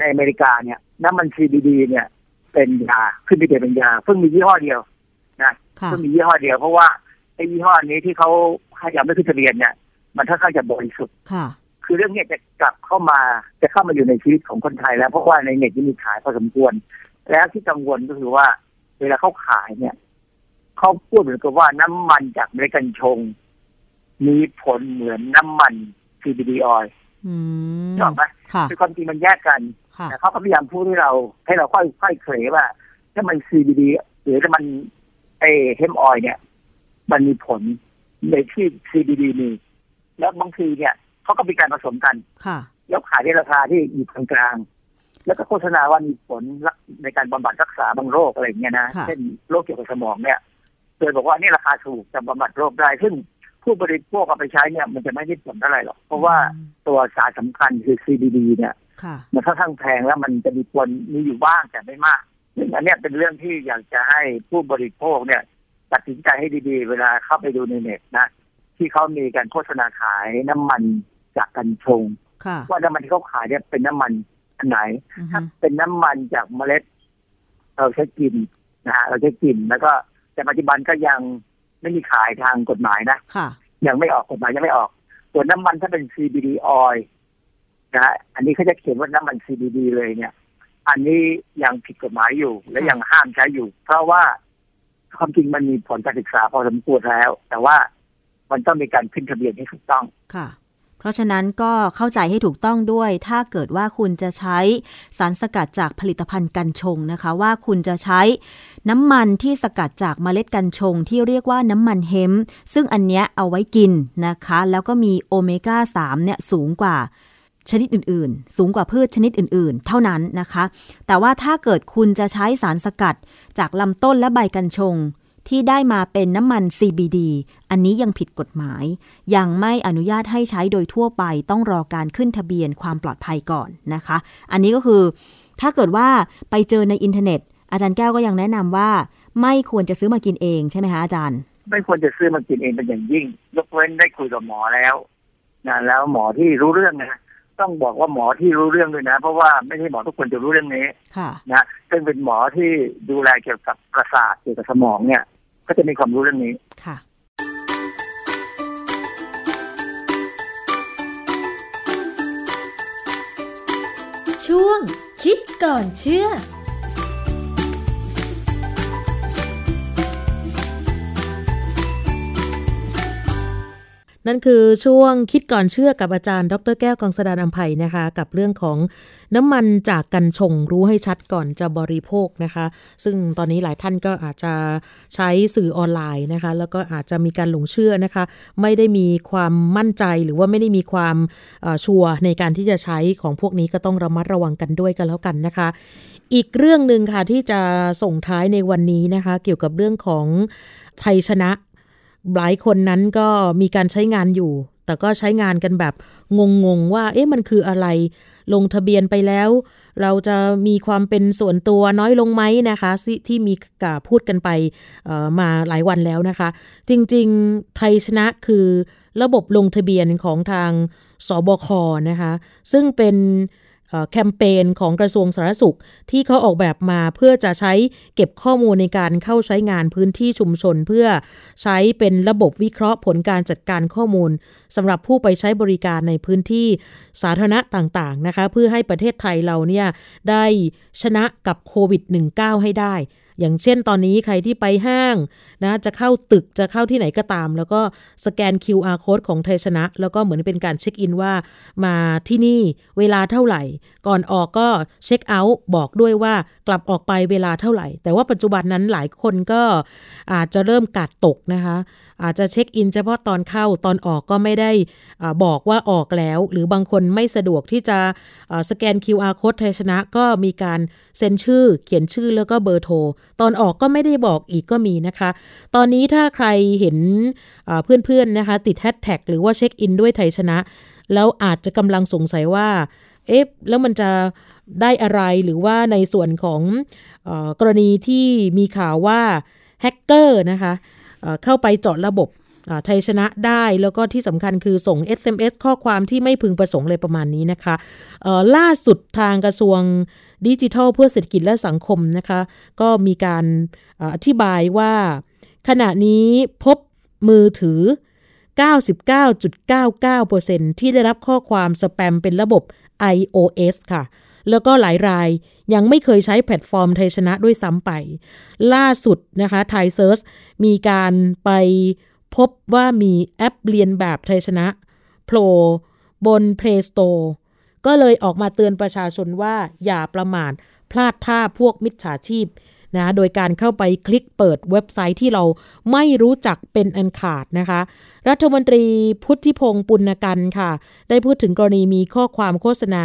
ในอเมริกาเนี่ยน้ำมัน CBD เนี่ย เป็นยาขึ้นไปเป็นยาเพิ่งมียี่ห้อเดียวนะค่ะเพิ่งมียี่ห้อเดียวเพราะว่าไอ้ยี่ห้อนี้ที่เขาให้ยังไม่ขึ้นทะเบียนเนี่ย มันค่อนข้างจะบริสุทธิ์ค่ะ คือเรื่องเนี้ยจะกลับเข้ามาจะเข้ามาอยู่ในชีวิตของคนไทยแล้ว เพราะว่าในเน็ตมีขายพอสมควร แล้วที่กังวลก็คือว่า เวลาเขาขายเนี่ยเขาพูดเหมือนกับว่าน้ำมันจากเมล็ดกัญชง มีผลเหมือนน้ำมัน CBD oil อืม ถูกไหมค่ะคือความจริงมันแยกกันค่ะแต่เขาก็พยายามพูดให้เรา ให้เราค่อยค่อยเขยว่า ถ้ามัน CBD หรือถ้ามันไอเฮมออยเนี่ย มันมีผลในที่ CBD มี แล้วบางทีเนี่ยเขาก็มีการผสมกันค่ะแล้วขายในราคาที่อยู่กลางๆแล้วก็โฆษณาว่ามีผลในการบำบัดรักษาบางโรคอะไรอย่างเงี้ยนะค่ะเช่นโรคเกี่ยวกับสมองเนี่ย โดยบอกว่านี่ราคาถูกจะบำบัดโรคได้ ซึ่ง ผู้บริโภคเอาไปใช้เนี่ยมันจะไม่ได้ผลเท่าไหร่หรอก เพราะว่าตัวสารสำคัญคือ CBD เนี่ยค่ะมันค่อนข้างแพงแล้วมันจะมีผลมีอยู่บ้างแต่ไม่มากซึ่งอันเนี้ยเป็นเรื่องที่อยากจะให้ผู้บริโภคเนี่ยตัดสินใจให้ดีๆ เวลาเข้าไปดูในเน็ตนะที่เขามีการโฆษณาขายน้ำมันจากกัญชงค่ะว่าน้ำมันที่เขาขายเนี่ยเป็นน้ำมันอันไหนอือฮึถ้าเป็นน้ำมันจากเมล็ด เราใช้กินนะฮะเราใช้กินแล้วก็แต่ปัจจุบันก็ยัง ไม่มีขายทางกฎหมายนะค่ะยังไม่ออกกฎหมายยังไม่ออก ส่วนน้ำมันถ้าเป็น CBD oil นะฮะอันนี้เขาจะเขียนว่าน้ำมัน CBD เลยเนี่ย อันนี้ยังผิดกฎหมายอยู่ และยังห้ามใช้อยู่ เพราะว่าความจริงมันมีผลการศึกษาพอสมควรแล้ว แต่ว่ามันต้องมีการขึ้นทะเบียนให้ถูกต้องค่ะ เพราะฉะนั้นก็เข้าใจให้ถูกต้องด้วย ถ้าเกิดว่าคุณจะใช้สารสกัดจากผลิตภัณฑ์กัญชงนะคะ ว่าคุณจะใช้น้ำมันที่สกัดจากเมล็ดกัญชง ที่เรียกว่าน้ำมันเฮมซึ่งอันเนี้ยเอาไว้กินนะคะ แล้วก็มีโอเมก้า3เนี่ยสูงกว่าชนิดอื่นๆ สูงกว่าพืชชนิดอื่นๆ เท่านั้นนะคะ แต่ว่าถ้าเกิดคุณจะใช้สารสกัดจากลำต้นและใบกัญชง ที่ได้มาเป็นน้ำมัน CBD อันนี้ยังผิดกฎหมาย ยังไม่อนุญาตให้ใช้โดยทั่วไปต้องรอการขึ้นทะเบียนความปลอดภัยก่อนนะคะ อันนี้ก็คือถ้าเกิดว่าไปเจอในอินเทอร์เน็ต อาจารย์แก้วก็ยังแนะนำว่า ไม่ควรจะซื้อมากินเองใช่ไหมคะอาจารย์ ไม่ควรจะซื้อมากินเองเป็นอย่างยิ่ง ยกเว้นได้คุยกับหมอแล้วนะแล้วหมอที่รู้เรื่องนะ ต้องบอกว่าหมอที่รู้เรื่องด้วยนะ เพราะว่าไม่ใช่หมอทุกคนจะรู้เรื่องนี้ค่ะนะซึ่งเป็นหมอที่ดูแลเกี่ยวกับประสาทเกี่ยวกับสมองเนี่ย ก็จะมีความรู้เรื่องนี้ค่ะ ช่วงคิดก่อนเชื่อ นั่นคือช่วงคิดก่อนเชื่อกับอาจารย์ ดรแก้วกังสดานอภัยนะคะ กับเรื่องของน้ำมันจากกัญชงรู้ให้ชัดก่อนจะบริโภคนะคะ ซึ่งตอนนี้หลายท่านก็อาจจะใช้สื่อออนไลน์นะคะ แล้วก็อาจจะมีการหลงเชื่อนะคะ ไม่ได้มีความมั่นใจหรือว่าไม่ได้มีความชัวร์ในการที่จะใช้ของพวกนี้ก็ต้องระมัดระวังกันด้วยกันแล้วกันนะคะ อีกเรื่องหนึ่งค่ะที่จะส่งท้ายในวันนี้นะคะ เกี่ยวกับเรื่องของไทยชนะ หลายคนนั้นก็มีการใช้งานอยู่ แต่ก็ใช้งานกันแบบงงๆว่า เอ๊ะมันคืออะไร ลงทะเบียนไปแล้ว เราจะมีความเป็นส่วนตัวน้อยลงไหมนะคะ ที่ที่มีกาพูดกันไปมาหลายวันแล้วนะคะ จริงๆไทยชนะคือระบบลงทะเบียนของทางสบคนะคะ ซึ่งเป็น แคมเปญของกระทรวงสาธารณสุข ที่เขาออกแบบมาเพื่อจะใช้เก็บข้อมูลในการเข้าใช้งานพื้นที่ชุมชน เพื่อใช้เป็นระบบวิเคราะห์ผลการจัดการข้อมูลสำหรับผู้ไปใช้บริการในพื้นที่สาธารณะต่างๆนะคะเพื่อให้ประเทศไทยเราเนี่ยได้ชนะกับโควิด -19 ให้ได้ อย่างเช่นตอนนี้ใครที่ไปห้างนะจะเข้าตึกจะเข้าที่ไหนก็ตาม แล้วก็สแกน QR code ของไทยชนะ แล้วก็เหมือนเป็นการเช็คอินว่ามาที่นี่เวลาเท่าไหร่ ก่อนออกก็เช็คเอาท์บอกด้วยว่ากลับออกไปเวลาเท่าไหร่ แต่ว่าปัจจุบันนั้นหลายคนก็อาจจะเริ่มกาดตกนะคะอาจจะเช็คอินเฉพาะตอนเข้าตอนออกก็ไม่ได้อบอกว่าออกแล้ว หรือบางคนไม่สะดวกที่จะสแกน QR code ไทยชนะก็มีการเซ็นชื่อเขียนชื่อแล้วก็เบอร์โทร ตอนออกก็ไม่ได้บอกอีกก็มีนะคะ ตอนนี้ถ้าใครเห็นเพื่อนๆนะคะติดแฮชแท็กหรือว่าเช็คอินด้วยไทยชนะ แล้วอาจจะกำลังสงสัยว่าเอ๊ะแล้วมันจะได้อะไรหรือว่าในส่วนของอกรณีที่มีข่าวว่าแฮกเกอร์นะคะ เข้าไปเจาะระบบไทยชนะได้แล้วก็ที่สำคัญคือส่ง SMS ข้อความที่ไม่พึงประสงค์เลยประมาณนี้นะคะล่าสุดทางกระทรวงดิจิทัลเพื่อเศรษฐกิจและสังคมนะคะ ก็มีการอธิบายว่า ขณะนี้พบมือถือ 99.99%ที่ได้รับข้อความสแปมเป็นระบบ iOS ค่ะ แล้วก็หลายรายยังไม่เคยใช้แพลตฟอร์มไทยชนะด้วยซ้ำไป ล่าสุดนะคะ ThaiCERT มีการไปพบว่ามีแอปเลียนแบบไทยชนะโผล่บน Play Store ก็เลยออกมาเตือนประชาชนว่าอย่าประมาทพลาดท่าพวกมิจฉาชีพนะโดยการเข้าไปคลิกเปิดเว็บไซต์ที่เราไม่รู้จักเป็นอันขาดนะคะ รัฐมนตรีพุทธิพงศ์ปุณกันค่ะ ได้พูดถึงกรณีมีข้อความโฆษณา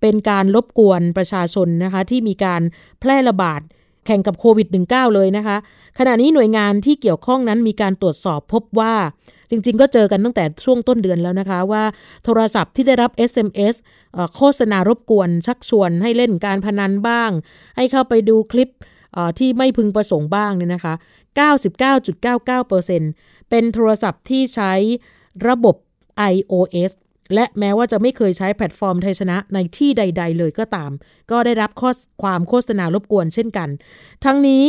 เป็นการลบกวนประชาชนนะคะที่มีการแพร่ระบาดแข่งกับโควิด -19 เลยนะคะ ขณะนี้หน่วยงานที่เกี่ยวข้องนั้นมีการตรวจสอบพบว่า จริงๆ ก็เจอกันตั้งแต่ช่วงต้นเดือนแล้วนะคะว่าโทรศัพท์ที่ได้รับ SMS โฆษณารบกวน ชักชวนให้เล่นการพนันบ้าง ให้เข้าไปดูคลิปที่ไม่พึงประสงค์บ้างเนี่ยนะคะ 99.99%เป็นโทรศัพท์ที่ใช้ระบบ iOS และแม้ว่าจะไม่เคยใช้แพลตฟอร์มไทยชนะในที่ใด ๆ เลยก็ตาม ก็ได้รับข้อความโฆษณารบกวนเช่นกัน ทั้งนี้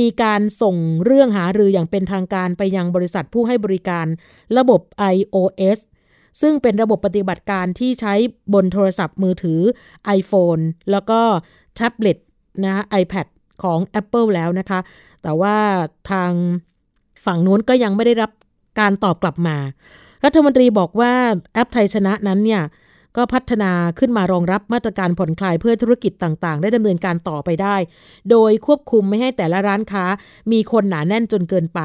มีการส่งเรื่องหารืออย่างเป็นทางการไปยังบริษัทผู้ให้บริการ ระบบ iOS ซึ่งเป็นระบบปฏิบัติการที่ใช้บนโทรศัพท์มือถือ iPhone แล้วก็แท็บเล็ตนะ iPad ของ Apple แล้วนะคะ แต่ว่าทางฝั่งนู้นก็ยังไม่ได้รับการตอบกลับมา รัฐมนตรีบอกว่าแอปไทยชนะนั้นเนี่ยก็พัฒนาขึ้นมารองรับมาตรการผ่อนคลายเพื่อธุรกิจต่างๆ ได้ดำเนินการต่อไปได้ โดยควบคุมไม่ให้แต่ละร้านค้า มีคนหนาแน่นจนเกินไป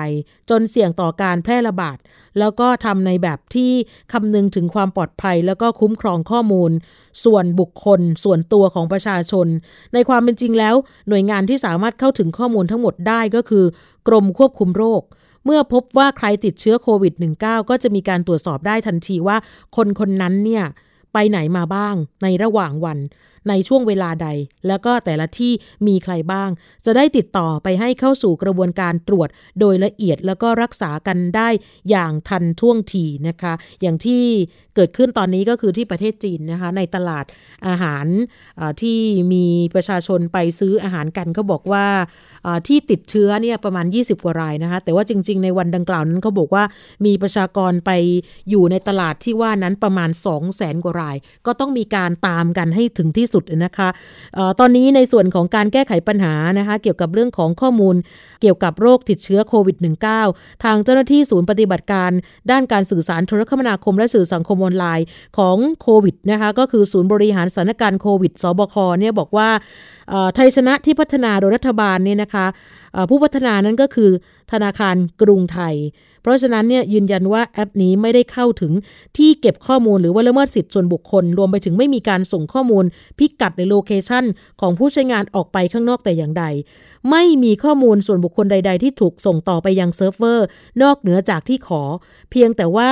จนเสี่ยงต่อการแพร่ระบาด แล้วก็ทำในแบบที่คำนึงถึงความปลอดภัย แล้วก็คุ้มครองข้อมูล ส่วนบุคคล ส่วนตัวของประชาชน ในความเป็นจริงแล้ว หน่วยงานที่สามารถเข้าถึงข้อมูลทั้งหมดได้ก็คือ กรมควบคุมโรค เมื่อพบว่าใครติดเชื้อโควิด -19 ก็จะมีการตรวจสอบได้ทันทีว่าคนคนนั้นเนี่ยไปไหนมาบ้างในระหว่างวัน ในช่วงเวลาใด แล้วก็แต่ละที่มีใครบ้าง จะได้ติดต่อไปให้เข้าสู่กระบวนการตรวจ โดยละเอียดแล้วก็รักษากันได้อย่างทันท่วงทีนะคะ อย่างที่เกิดขึ้นตอนนี้ก็คือที่ประเทศจีนนะคะ ในตลาดอาหารที่มีประชาชนไปซื้ออาหารกันก็บอกว่าที่ติดเชื้อเนี่ยประมาณ 20 กว่ารายนะคะ แต่ว่าจริง ๆ ในวันดังกล่าวนั้นเขาบอกว่ามีประชากรไปอยู่ในตลาดที่ว่านั้นประมาณ 2 0 0แสนกว่าราย ก็ต้องมีการตามกันให้ถึงที่สุดนะคะออตอนนี้ในส่วนของการแก้ไขปัญหานะคะเกี่ยวกับเรื่องของข้อมูล เกี่ยวกับโรคติดเชื้อโควิด -19 ทางเจ้าหน้าที่ศูนย์ปฏิบัติการด้านการสื่อสารโทรคมนาคมและสื่อสังคมออนไลน์ของโควิดนะคะก็คือศูนย์บริหารสถานการณ์โควิดสบคเนี่ยบอกว่าไทยชนะที่พัฒนาโดยรัฐบาลเนี่ยนะคะผู้พัฒนานั้นก็คือธนาคารกรุงไทย ราะฉะนั้นเนี่ยยืนยันว่าแอปนี้ไม่ได้เข้าถึงที่เก็บข้อมูลหรือว่าละเมิดสิทธิส่วนบุคคล รวมไปถึงไม่มีการส่งข้อมูล พิกัดหรือโลเคชันของผู้ใช้งานออกไปข้างนอกแต่อย่างใด ไม่มีข้อมูลส่วนบุคคลใด ๆ ที่ถูกส่งต่อไปยังเซิร์ฟเวอร์ นอกเหนือจากที่ขอ เพียงแต่ว่า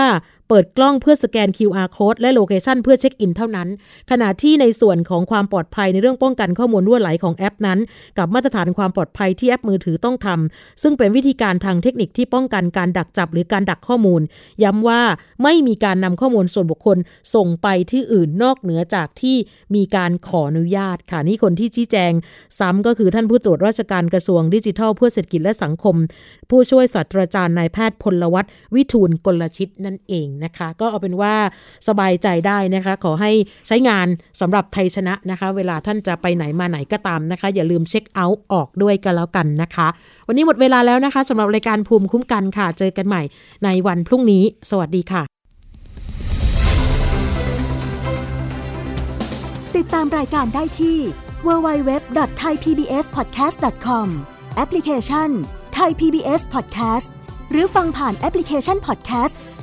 เปิดกล้องเพื่อสแกน QR code และ location เพื่อเช็คอินเท่านั้น ขณะที่ในส่วนของความปลอดภัยในเรื่องป้องกันข้อมูลรั่วไหลของแอปนั้น กับมาตรฐานความปลอดภัยที่แอปมือถือต้องทำซึ่งเป็นวิธีการทางเทคนิคที่ป้องกันการดักจับหรือการดักข้อมูล ย้ำว่าไม่มีการนำข้อมูลส่วนบุคคลส่งไปที่อื่นนอกเหนือจากที่มีการขออนุญาตค่ะนี่คนที่ชี้แจง ซ้ำก็คือท่านผู้ตรวจราชการกระทรวงดิจิทัล เพื่อเศรษฐกิจและสังคม ผู้ช่วยศาสตราจารย์นายแพทย์พลวัตวิทูลกลชิตนั่นเองนะคะ ก็เอาเป็นว่าสบายใจได้นะคะ ขอให้ใช้งานสำหรับไทยชนะนะคะ เวลาท่านจะไปไหนมาไหนก็ตามนะคะ อย่าลืมเช็คเอาท์ออกด้วยกันแล้วกันนะคะ วันนี้หมดเวลาแล้วนะคะสำหรับรายการภูมิคุ้มกันค่ะ เจอกันใหม่ในวันพรุ่งนี้ สวัสดีค่ะ ติดตามรายการได้ที่ www.thaipbspodcast.com แอปพลิเคชัน Thai PBS Podcast หรือฟังผ่านแอปพลิเคชัน Podcast